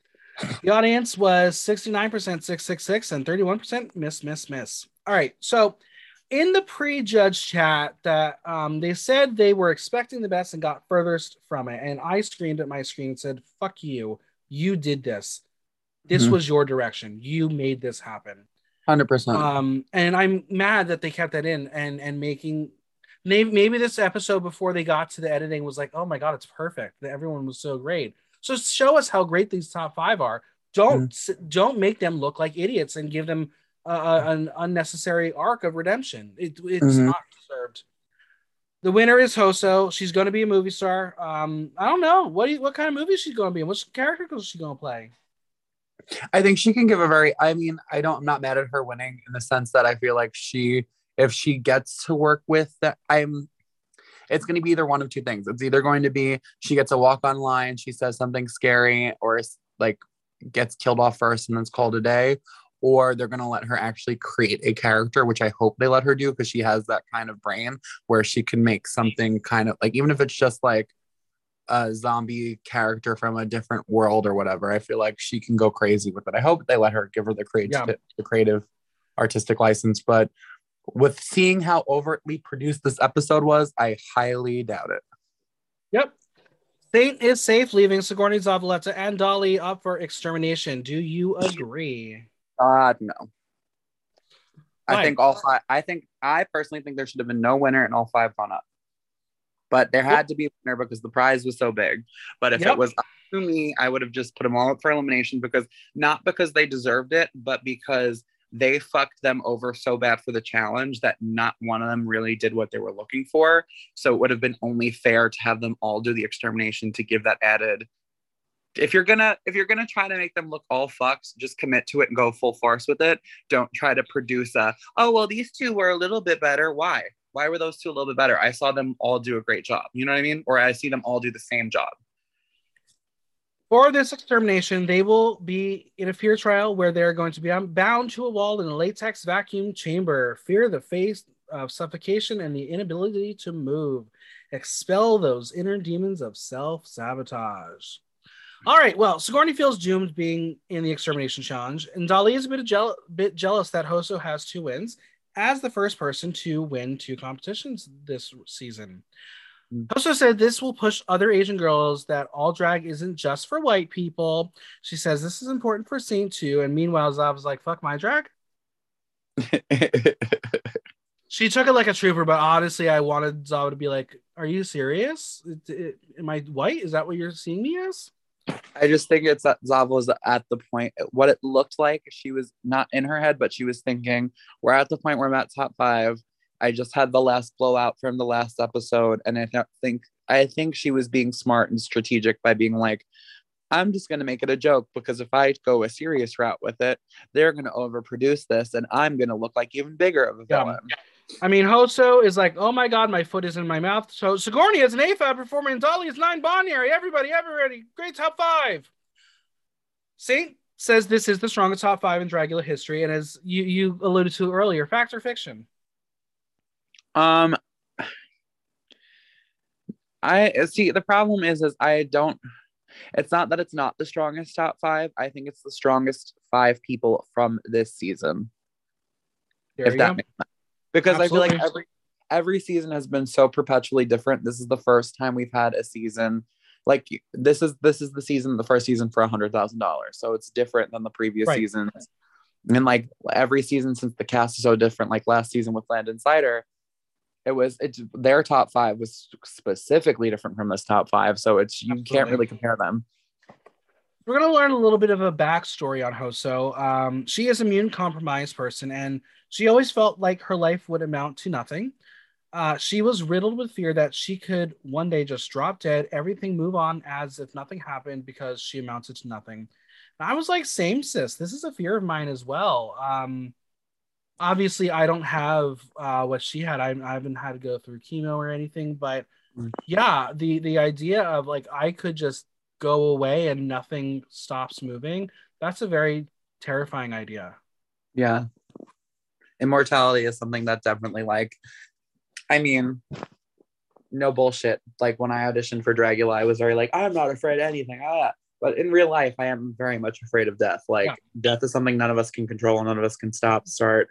S1: The audience was 69% 666 and 31% miss, miss, miss. All right. So in the pre-judge chat that um, they said they were expecting the best and got furthest from it. And I screamed at my screen and said, fuck you. You did this. This mm-hmm. was your direction. You made this happen.
S2: 100%.
S1: Um, and I'm mad that they kept that in and, and making maybe, maybe this episode before they got to the editing was like, oh my God, it's perfect. That everyone was so great. So show us how great these top five are. Don't mm-hmm. don't make them look like idiots and give them uh, an unnecessary arc of redemption. It, it's mm-hmm. not deserved. The winner is Hoso. She's going to be a movie star. Um, I don't know what you, what kind of movie she's going to be and what character is she going to play.
S2: I think she can give a very. I mean, I don't. I'm not mad at her winning in the sense that I feel like she, if she gets to work with that, I'm. It's going to be either one of two things. It's either going to be she gets a walk on line, she says something scary, or like gets killed off first and then it's called a day, or they're going to let her actually create a character, which I hope they let her do because she has that kind of brain where she can make something kind of like, even if it's just like a zombie character from a different world or whatever, I feel like she can go crazy with it. I hope they let her give her the creative, yeah. the creative artistic license, but with seeing how overtly produced this episode was, I highly doubt it.
S1: Yep. Saint is safe, leaving Sigourney Zavaleta and Dahli up for extermination. Do you agree?
S2: God, no. I think all five. I think I personally think there should have been no winner and all five gone up. But there had yep. to be a winner because the prize was so big. But if yep. it was up to me, I would have just put them all up for elimination because not because they deserved it, but because they fucked them over so bad for the challenge that not one of them really did what they were looking for. So it would have been only fair to have them all do the extermination to give that added if you're gonna if you're gonna try to make them look all fucks just commit to it and go full force with it. Don't try to produce a oh well these two were a little bit better. Why? Why were those two a little bit better? I saw them all do a great job. You know what i mean? Or i see them all do the same job
S1: for this extermination, they will be in a fear trial where they're going to be bound to a wall in a latex vacuum chamber. Fear the face of suffocation and the inability to move. Expel those inner demons of self sabotage. All right. Well, Sigourney feels doomed being in the extermination challenge, and Dahli is a bit, je- bit jealous that Hoso has two wins as the first person to win two competitions this season. Mm. Hoso said this will push other Asian girls that all drag isn't just for white people. She says this is important for Saint too. And meanwhile, Zav was like, fuck my drag. she took it like a trooper, but honestly, I wanted Zav to be like, Are you serious? It, it, am I white? Is that what you're seeing me as?
S2: I just think it's that Zav was at the point, what it looked like. She was not in her head, but she was thinking, we're at the point where I'm at top five. I just had the last blowout from the last episode. And I think, I think she was being smart and strategic by being like, I'm just going to make it a joke because if I go a serious route with it, they're going to overproduce this and I'm going to look like even bigger of a villain. Yeah.
S1: I mean, Hoso is like, oh my god, my foot is in my mouth. So Sigourney is an AFAB performer, and Dahli is non binary. Everybody, everybody, great top five. Saint says this is the strongest top five in Dragula history, and as you you alluded to earlier, fact or fiction?
S2: Um, I see. The problem is, is I don't. It's not that it's not the strongest top five. I think it's the strongest five people from this season. There if that go. makes sense because Absolutely. I feel like every every season has been so perpetually different. This is the first time we've had a season like this is this is the season, the first season for a hundred thousand dollars. So it's different than the previous right. seasons. And like every season since the cast is so different, like last season with Landon Cider, it was it's their top five was specifically different from this top five. So it's you Absolutely. can't really compare them.
S1: We're gonna learn a little bit of a backstory on Hoso. Um, she is immune compromised person, and she always felt like her life would amount to nothing. Uh, she was riddled with fear that she could one day just drop dead, everything move on as if nothing happened because she amounted to nothing. And I was like, same sis. This is a fear of mine as well. Um, obviously I don't have uh, what she had. I, I haven't had to go through chemo or anything, but mm. yeah, the the idea of like I could just go away and nothing stops moving. That's a very terrifying idea.
S2: Yeah. Immortality is something that definitely like I mean no bullshit. Like when I auditioned for Dragula, I was very like, I'm not afraid of anything. Ah. But in real life, I am very much afraid of death. Like yeah. death is something none of us can control, none of us can stop, start,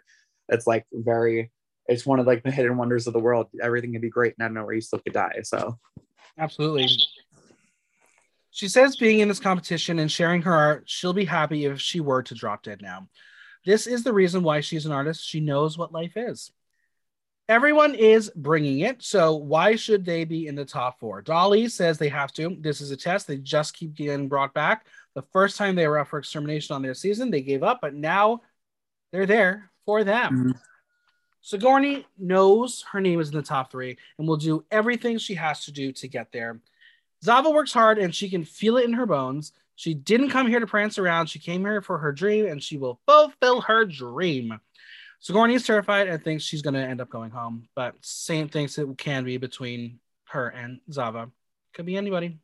S2: it's like very it's one of like the hidden wonders of the world. Everything can be great and I don't know where you still could die. So
S1: absolutely. She says being in this competition and sharing her art, she'll be happy if she were to drop dead now. This is the reason why she's an artist. She knows what life is. Everyone is bringing it, so why should they be in the top four? Dahli says they have to. This is a test. They just keep getting brought back. The first time they were up for extermination on their season, they gave up, but now they're there for them. Mm-hmm. Sigourney knows her name is in the top three and will do everything she has to do to get there. Zava works hard and she can feel it in her bones. She didn't come here to prance around. She came here for her dream and she will fulfill her dream. Sigourney is terrified and thinks she's going to end up going home, but Saint thinks it can be between her and Zava. Could be anybody.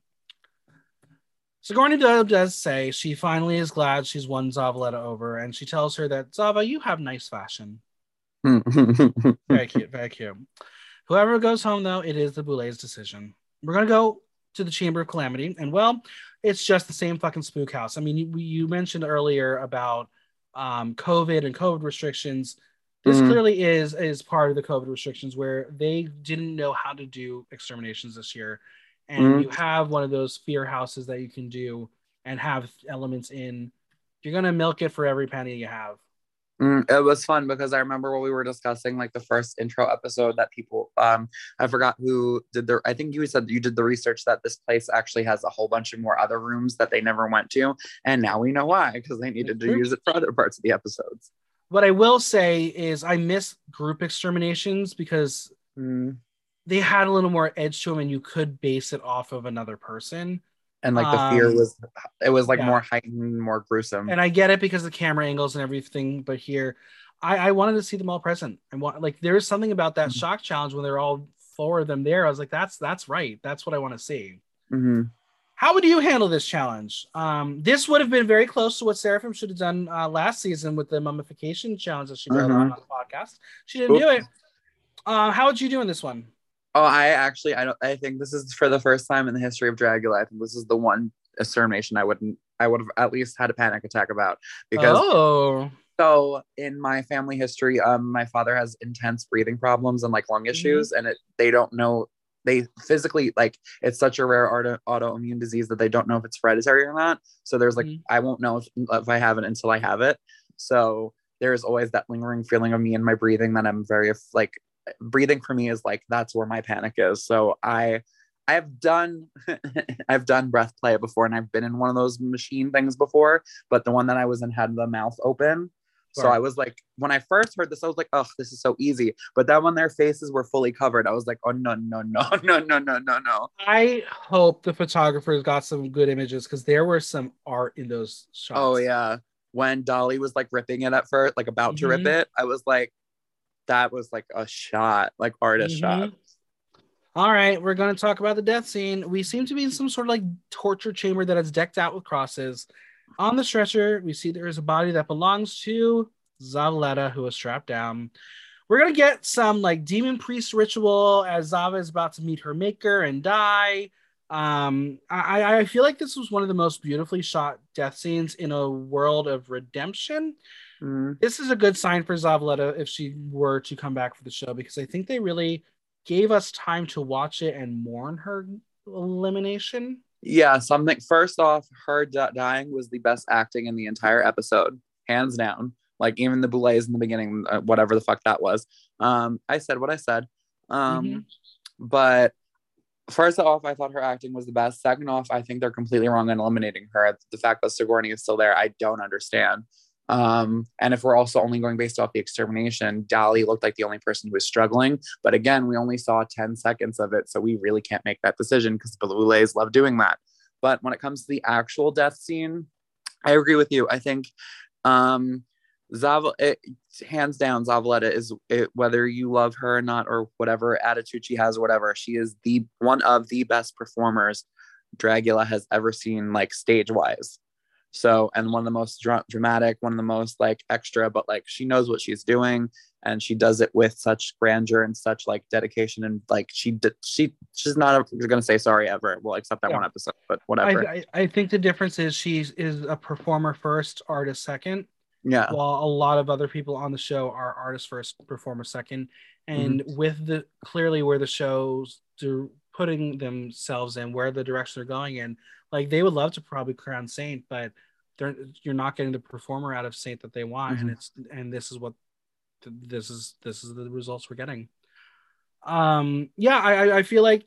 S1: Sigourney does say she finally is glad she's won Zavaleta over, and she tells her that Zava, you have nice fashion. very cute, very cute. Whoever goes home, though, it is the Boulets' decision. We're gonna go to the Chamber of Calamity, and well, it's just the same fucking spook house. I mean, you, you mentioned earlier about um, COVID and COVID restrictions. This mm-hmm. clearly is is part of the COVID restrictions where they didn't know how to do exterminations this year and mm-hmm. you have one of those fear houses that you can do and have elements in. You're gonna milk it for every penny you have.
S2: Mm, it was fun because i remember when we were discussing like the first intro episode that people um i forgot who did the i think you said you did the research that this place actually has a whole bunch of more other rooms that they never went to. And now we know why because they needed to use it for other parts of the episodes.
S1: What i will say is i miss group exterminations because mm they had a little more edge to them and you could base it off of another person.
S2: And like the fear um, was it was like yeah. more heightened more gruesome.
S1: And i get it because the camera angles and everything but here i i wanted to see them all present. And want like there is something about that mm-hmm. shock challenge when they're all four of them there i was like that's that's right. That's what i want to see. Mm-hmm. how would you handle this challenge? Um this would have been very close to what seraphim should have done uh, last season with the mummification challenge that she brought mm-hmm. on, the podcast. She didn't do it. Uh, how would you do in this one
S2: Oh, I actually, I don't. I think this is for the first time in the history of Dragula. I think this is the one extermination I wouldn't. I would have at least had a panic attack about because. Oh. So in my family history, um, my father has intense breathing problems and like lung mm-hmm. issues, mm-hmm. and it they don't know they physically like it's such a rare auto, autoimmune disease that they don't know if it's hereditary or not. So there's like mm-hmm. I won't know if, if I have it until I have it. So there's always that lingering feeling of me and my breathing that I'm very like breathing for me is like that's where my panic is. So I I've done I've done breath play before and I've been in one of those machine things before, but the one that I was in had the mouth open. So I was like, when I first heard this, I was like, oh, this is so easy. But then when their faces were fully covered, I was like, oh no, no, no, no, no, no, no, no.
S1: I hope the photographers got some good images because there was some art in those shots.
S2: Oh yeah. When Dahli was like ripping it at first, like about mm-hmm. to rip mm-hmm. it, I was like, that was like a shot, like artist mm-hmm. shot.
S1: All right, we're going to talk about the death scene. We seem to be in some sort of like torture chamber that is decked out with crosses. On the stretcher, we see there is a body that belongs to Zavaleta, who is strapped down. We're gonna get some like demon priest ritual as Zava is about to meet her maker and die. Um, I, I feel like this was one of the most beautifully shot death scenes in a world of redemption. Mm. This is a good sign for Zavaleta if she were to come back for the show because I think they really gave us time to watch it and mourn her elimination.
S2: Yeah, something. First off, her dying was the best acting in the entire episode, hands down. Like even the Boulets in the beginning, uh, whatever the fuck that was. Um, I said what I said. Um,
S1: Mhm.
S2: but first off, I thought her acting was the best. Second off, I think they're completely wrong in eliminating her. The fact that Sigourney is still there, I don't understand. Um, and if we're also only going based off the extermination, Dahli looked like the only person who was struggling. But again, we only saw 10 seconds of it, so we really can't make that decision because the Boulets love doing that. But when it comes to the actual death scene, I agree with you. I think um Zav it, hands down Zavaleta is it, whether you love her or not or whatever attitude she has or whatever, she is the one of the best performers Dragula has ever seen like stage wise. So, and one of the most dra- dramatic, one of the most like extra, but like she knows what she's doing and she does it with such grandeur and such like dedication and like she did she she's not going to say sorry ever. We'll accept that
S1: Yeah.
S2: one episode, but whatever.
S1: I, I I think the difference is she is a performer first, artist second,
S2: yeah.
S1: while a lot of other people on the show are artist first, performer second. And mm-hmm. with the clearly where the shows do putting themselves in, where the direction they're going in, like they would love to probably crown Saint, but they're you're not getting the performer out of Saint that they want, and
S2: Mhm.
S1: it's and this is what this is this is the results we're getting. Um, yeah, I I- I feel like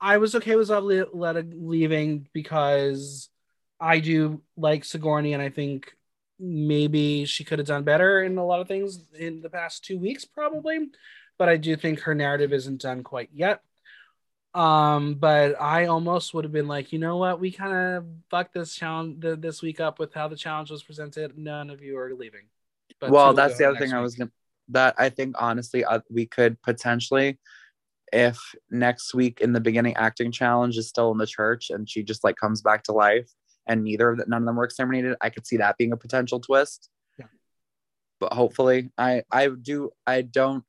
S1: I was okay with Zavaleta leaving because I do like Sigourney, and I think maybe she could have done better in a lot of things in the past two weeks, probably. But I do think her narrative isn't done quite yet. Um, but I almost would have been like, you know what, we kind of fucked this challenge th- this week up with how the challenge was presented. None of you are leaving. But
S2: well, that's the other thing I was gonna. That I think honestly, uh, we could potentially, if next week in the beginning acting challenge is still in the church and she just like comes back to life and neither of the, none of them were exterminated, I could see that being a potential twist.
S1: Yeah.
S2: But hopefully, I I do I don't.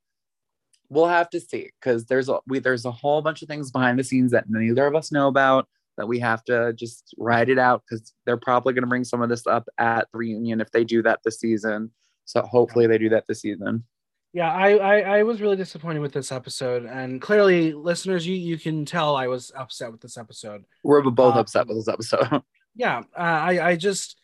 S2: We'll have to see because there's a we there's a whole bunch of things behind the scenes that neither of us know about that we have to just ride it out because they're probably going to bring some of this up at the reunion if they do that this season. So hopefully they do that this season.
S1: Yeah, I, I I was really disappointed with this episode, and clearly, listeners, you you can tell I was upset with this episode.
S2: We're both
S1: Um,
S2: upset with this episode.
S1: Yeah, uh, I I just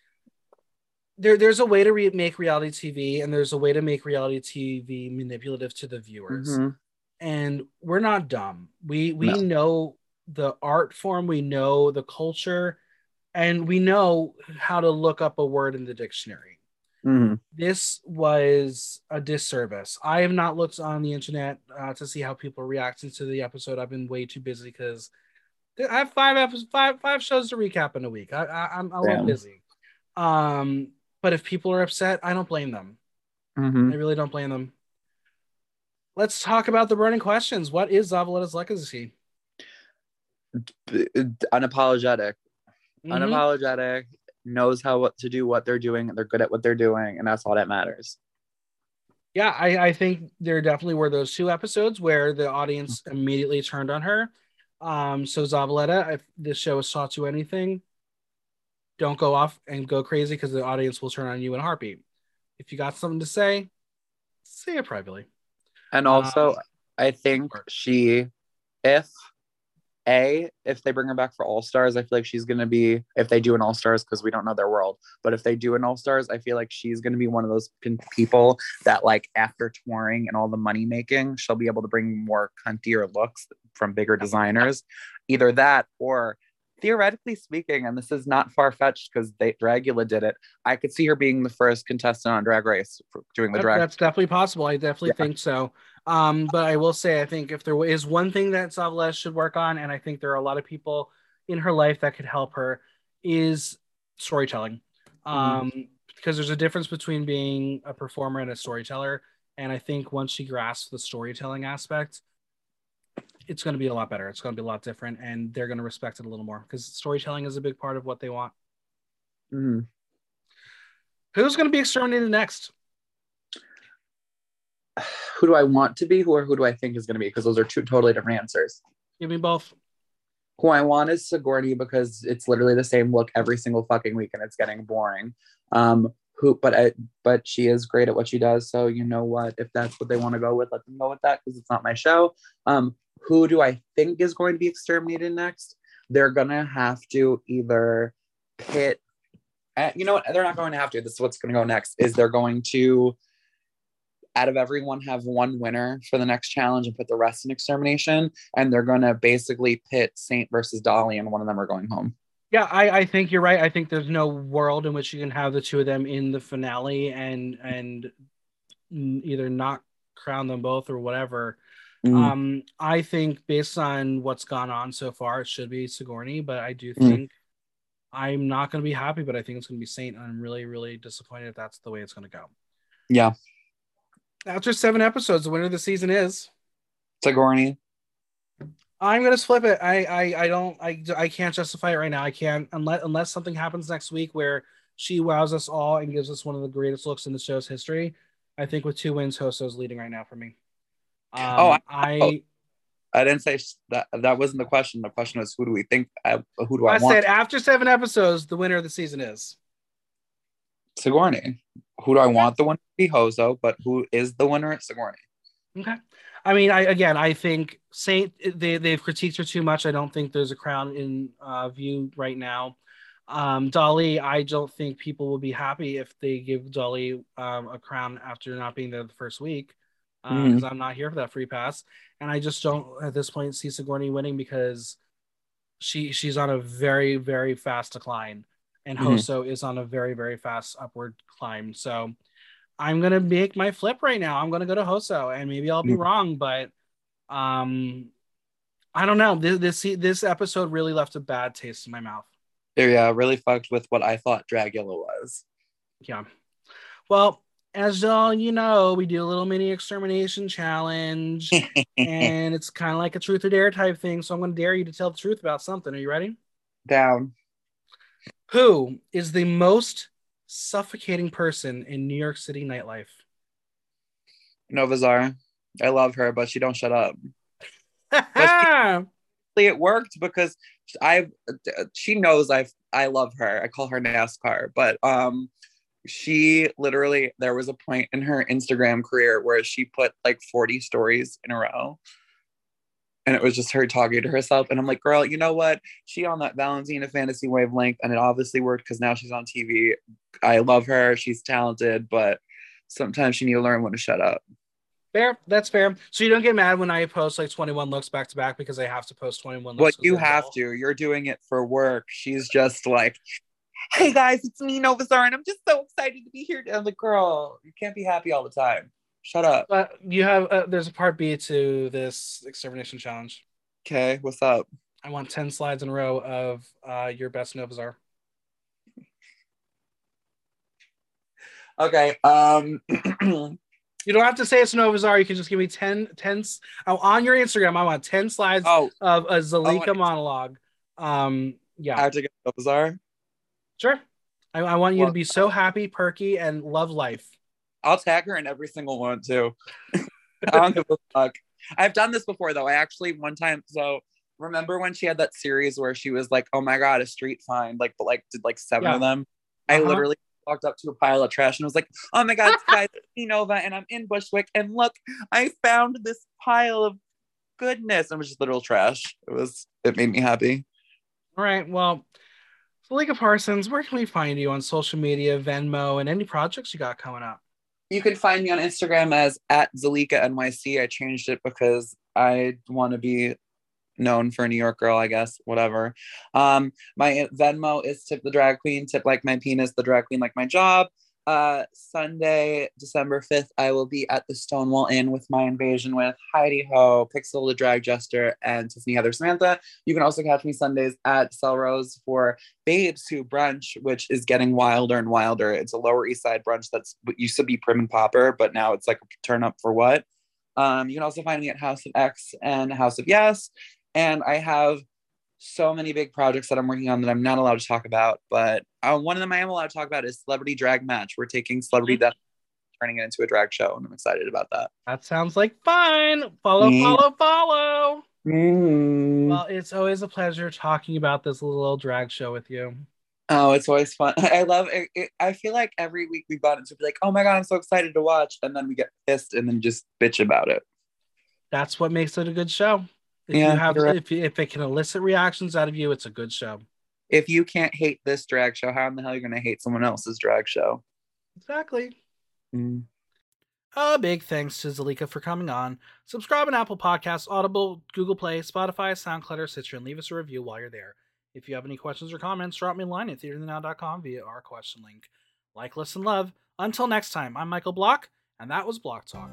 S1: there there's a way to re- make reality TV, and there's a way to make reality TV manipulative to the viewers,
S2: Mhm.
S1: and we're not dumb. We we
S2: No.
S1: know the art form, we know the culture, and we know how to look up a word in the dictionary.
S2: Mhm.
S1: this was a disservice. I have not looked on the internet uh, to see how people reacting to the episode. I've been way too busy because I have five episodes, five five shows to recap in a week. I, I, I'm a little busy. Um, but if people are upset, I don't blame them.
S2: Mhm.
S1: I really don't blame them. Let's talk about the burning questions. What is Zavaleta's legacy?
S2: Unapologetic.
S1: Mhm.
S2: Unapologetic. Knows how what to do, what they're doing. They're good at what they're doing, and that's all that matters.
S1: Yeah, I, I think there definitely were those two episodes where the audience immediately turned on her. Um, so Zavaleta, if this show has taught you anything, don't go off and go crazy because the audience will turn on you in a heartbeat. If you got something to say, say it privately.
S2: And also,
S1: Um,
S2: I think she, if a if they bring her back for All Stars, I feel like she's gonna be if they do an All Stars because we don't know their world. But if they do an All Stars, I feel like she's gonna be one of those people that like after touring and all the money making, she'll be able to bring more cuntier looks from bigger designers. Either that or theoretically speaking, and this is not far fetched because they Dragula did it. I could see her being the first contestant on Drag Race doing the
S1: That-
S2: drag.
S1: that's definitely possible. I definitely think so. Um, but I will say, I think if there is one thing that Zavaleta should work on, and I think there are a lot of people in her life that could help her, is storytelling. Um, because there's a difference between being a performer and a storyteller. And I think once she grasps the storytelling aspect, it's going to be a lot better. It's going to be a lot different, and they're going to respect it a little more because storytelling is a big part of what they want.
S2: Mhm.
S1: Who's going to be exterminated next?
S2: who do I want to be, who or who do I think is going to be? Because those are two totally different answers.
S1: Give me both.
S2: Who I want is Sigourney because it's literally the same look every single fucking week and it's getting boring. Um, who, but I, but she is great at what she does. So you know what? If that's what they want to go with, let them go with that because it's not my show. Um, who do I think is going to be exterminated next? They're gonna have to either pit uh, you know what? They're not going to have to. This is what's going to go next. Is they're going to, out of everyone, have one winner for the next challenge and put the rest in extermination, and they're going to basically pit Saint versus Dahli, and one of them are going home.
S1: Yeah, I, I think you're right. I think there's no world in which you can have the two of them in the finale and and either not crown them both or whatever. Mm. Um, I think based on what's gone on so far, it should be Sigourney, but I do mm. think mm. I'm not going to be happy, but I think it's going to be Saint. I'm really, really disappointed if that's the way it's going to go.
S2: Yeah.
S1: After seven episodes, the winner of the season is
S2: Sigourney.
S1: I'm gonna flip it. I, I I don't I I can't justify it right now. I can't unless unless something happens next week where she wows us all and gives us one of the greatest looks in the show's history. I think with two wins, Hoso's leading right now for me. Um, oh, I,
S2: I, I didn't say that. That wasn't the question. The question was, who do we think? Uh, who do I, want?
S1: I want? said after seven episodes, the winner of the season is
S2: Sigourney. Who do I want the winner to be? Hoso, but who is the winner? At Sigourney.
S1: Okay. I mean, I again, I think Saint they they've critiqued her too much. I don't think there's a crown in uh, view right now. Um, Dahli, I don't think people will be happy if they give Dahli um, a crown after not being there the first week, because um, mm-hmm. I'm not here for that free pass, and I just don't at this point see Sigourney winning because she she's on a very very fast decline, and mm-hmm. Hoso is on a very very fast upward climb. So I'm gonna make my flip right now. I'm gonna go to Hoso, and maybe I'll be mm. wrong, but um, I don't know. This this this episode really left a bad taste in my mouth.
S2: Yeah, really fucked with what I thought Dragula was.
S1: Yeah. Well, as all you know, we do a little mini extermination challenge, and it's kind of like a truth or dare type thing. So I'm going to dare you to tell the truth about something. Are you ready?
S2: Down.
S1: Who is the most suffocating person in New York City nightlife?
S2: Nova Zara. I love her, but she don't shut up. she, it worked because I she knows I I love her. I call her NASCAR, but um she literally there was a point in her Instagram career where she put like 40 stories in a row and it was just her talking to herself. And I'm like, girl, you know what? She on that Valentina fantasy wavelength, and it obviously worked because now she's on TV. I love her. She's talented, but sometimes she need to learn when to shut up.
S1: Fair, that's fair. So you don't get mad when I post like 21 looks back to back because I have to post 21
S2: looks. What you have to. You're doing it for work. She's just like, hey guys, it's me, Nova Zara, and I'm just so excited to be here. I'm like, girl, you can't be happy all the time. Shut up.
S1: But you have uh, there's a part B to this extermination challenge.
S2: Okay, what's up?
S1: I want 10 slides in a row of uh, your best Nova Zara.
S2: Okay. Um
S1: You don't have to say it's Nova Zara. You can just give me 10, 10 oh, on your Instagram. I want 10 slides oh. of a Zalika oh, monologue. Um, yeah.
S2: I have to get Nova Zara?
S1: Sure. I, I want you well, to be so happy, perky, and love life.
S2: I'll tag her in every single one too. I don't give a fuck. I've done this before though. I actually one time so remember when she had that series where she was like, "Oh my god, a street find!" Like, but like did like seven yeah. of them. Uh-huh. I literally walked up to a pile of trash and was like, "Oh my god, guys, Nova, and I'm in Bushwick, and look, I found this pile of goodness." And it was just literal trash. It was. It made me happy.
S1: All right. Well, Zalika Parsons, where can we find you on social media, Venmo, and any projects you got coming up?
S2: You can find me on Instagram as at Zalika NYC. I changed it because I want to be known for a New York girl, I guess, whatever. Um, my Venmo is tip the drag queen, tip like my penis, the drag queen like my job. Uh, Sunday, December 5th, I will be at the Stonewall Inn with my invasion with Heidi Ho, Pixel the Drag Jester, and Tiffany Heather Samantha. You can also catch me Sundays at Rose for Babes Who Brunch, which is getting wilder and wilder. It's a Lower East Side brunch that's used to be prim and popper, but now it's like a turn up for what. Um, you can also find me at House of X and House of Yes. And I have so many big projects that I'm working on that I'm not allowed to talk about. But uh, one of them I am allowed to talk about is Celebrity Drag Match. We're taking Celebrity mm-hmm. Death, turning it into a drag show, and I'm excited about that.
S1: That sounds like fun. Follow, mm. follow, follow.
S2: Mm.
S1: Well, it's always a pleasure talking about this little drag show with you.
S2: Oh, it's always fun. I love it, it, I feel like every week we've got into be like, oh my god, I'm so excited to watch, and then we get pissed and then just bitch about it.
S1: That's what makes it a good show. If yeah, you have right. if, if it can elicit reactions out of you, it's a good show.
S2: if you can't hate this drag show, how in the hell are you going to hate someone else's drag show?
S1: Exactly.
S2: Mm.
S1: A big thanks to Zalika for coming on. Subscribe on Apple Podcasts, Audible, Google Play, Spotify, SoundCloud, or Stitcher, and leave us a review while you're there. If you have any questions or comments, drop me a line at theaterthenow.com via our question link. Like, listen, love. Until next time, I'm Michael Block, and that was Block Talk.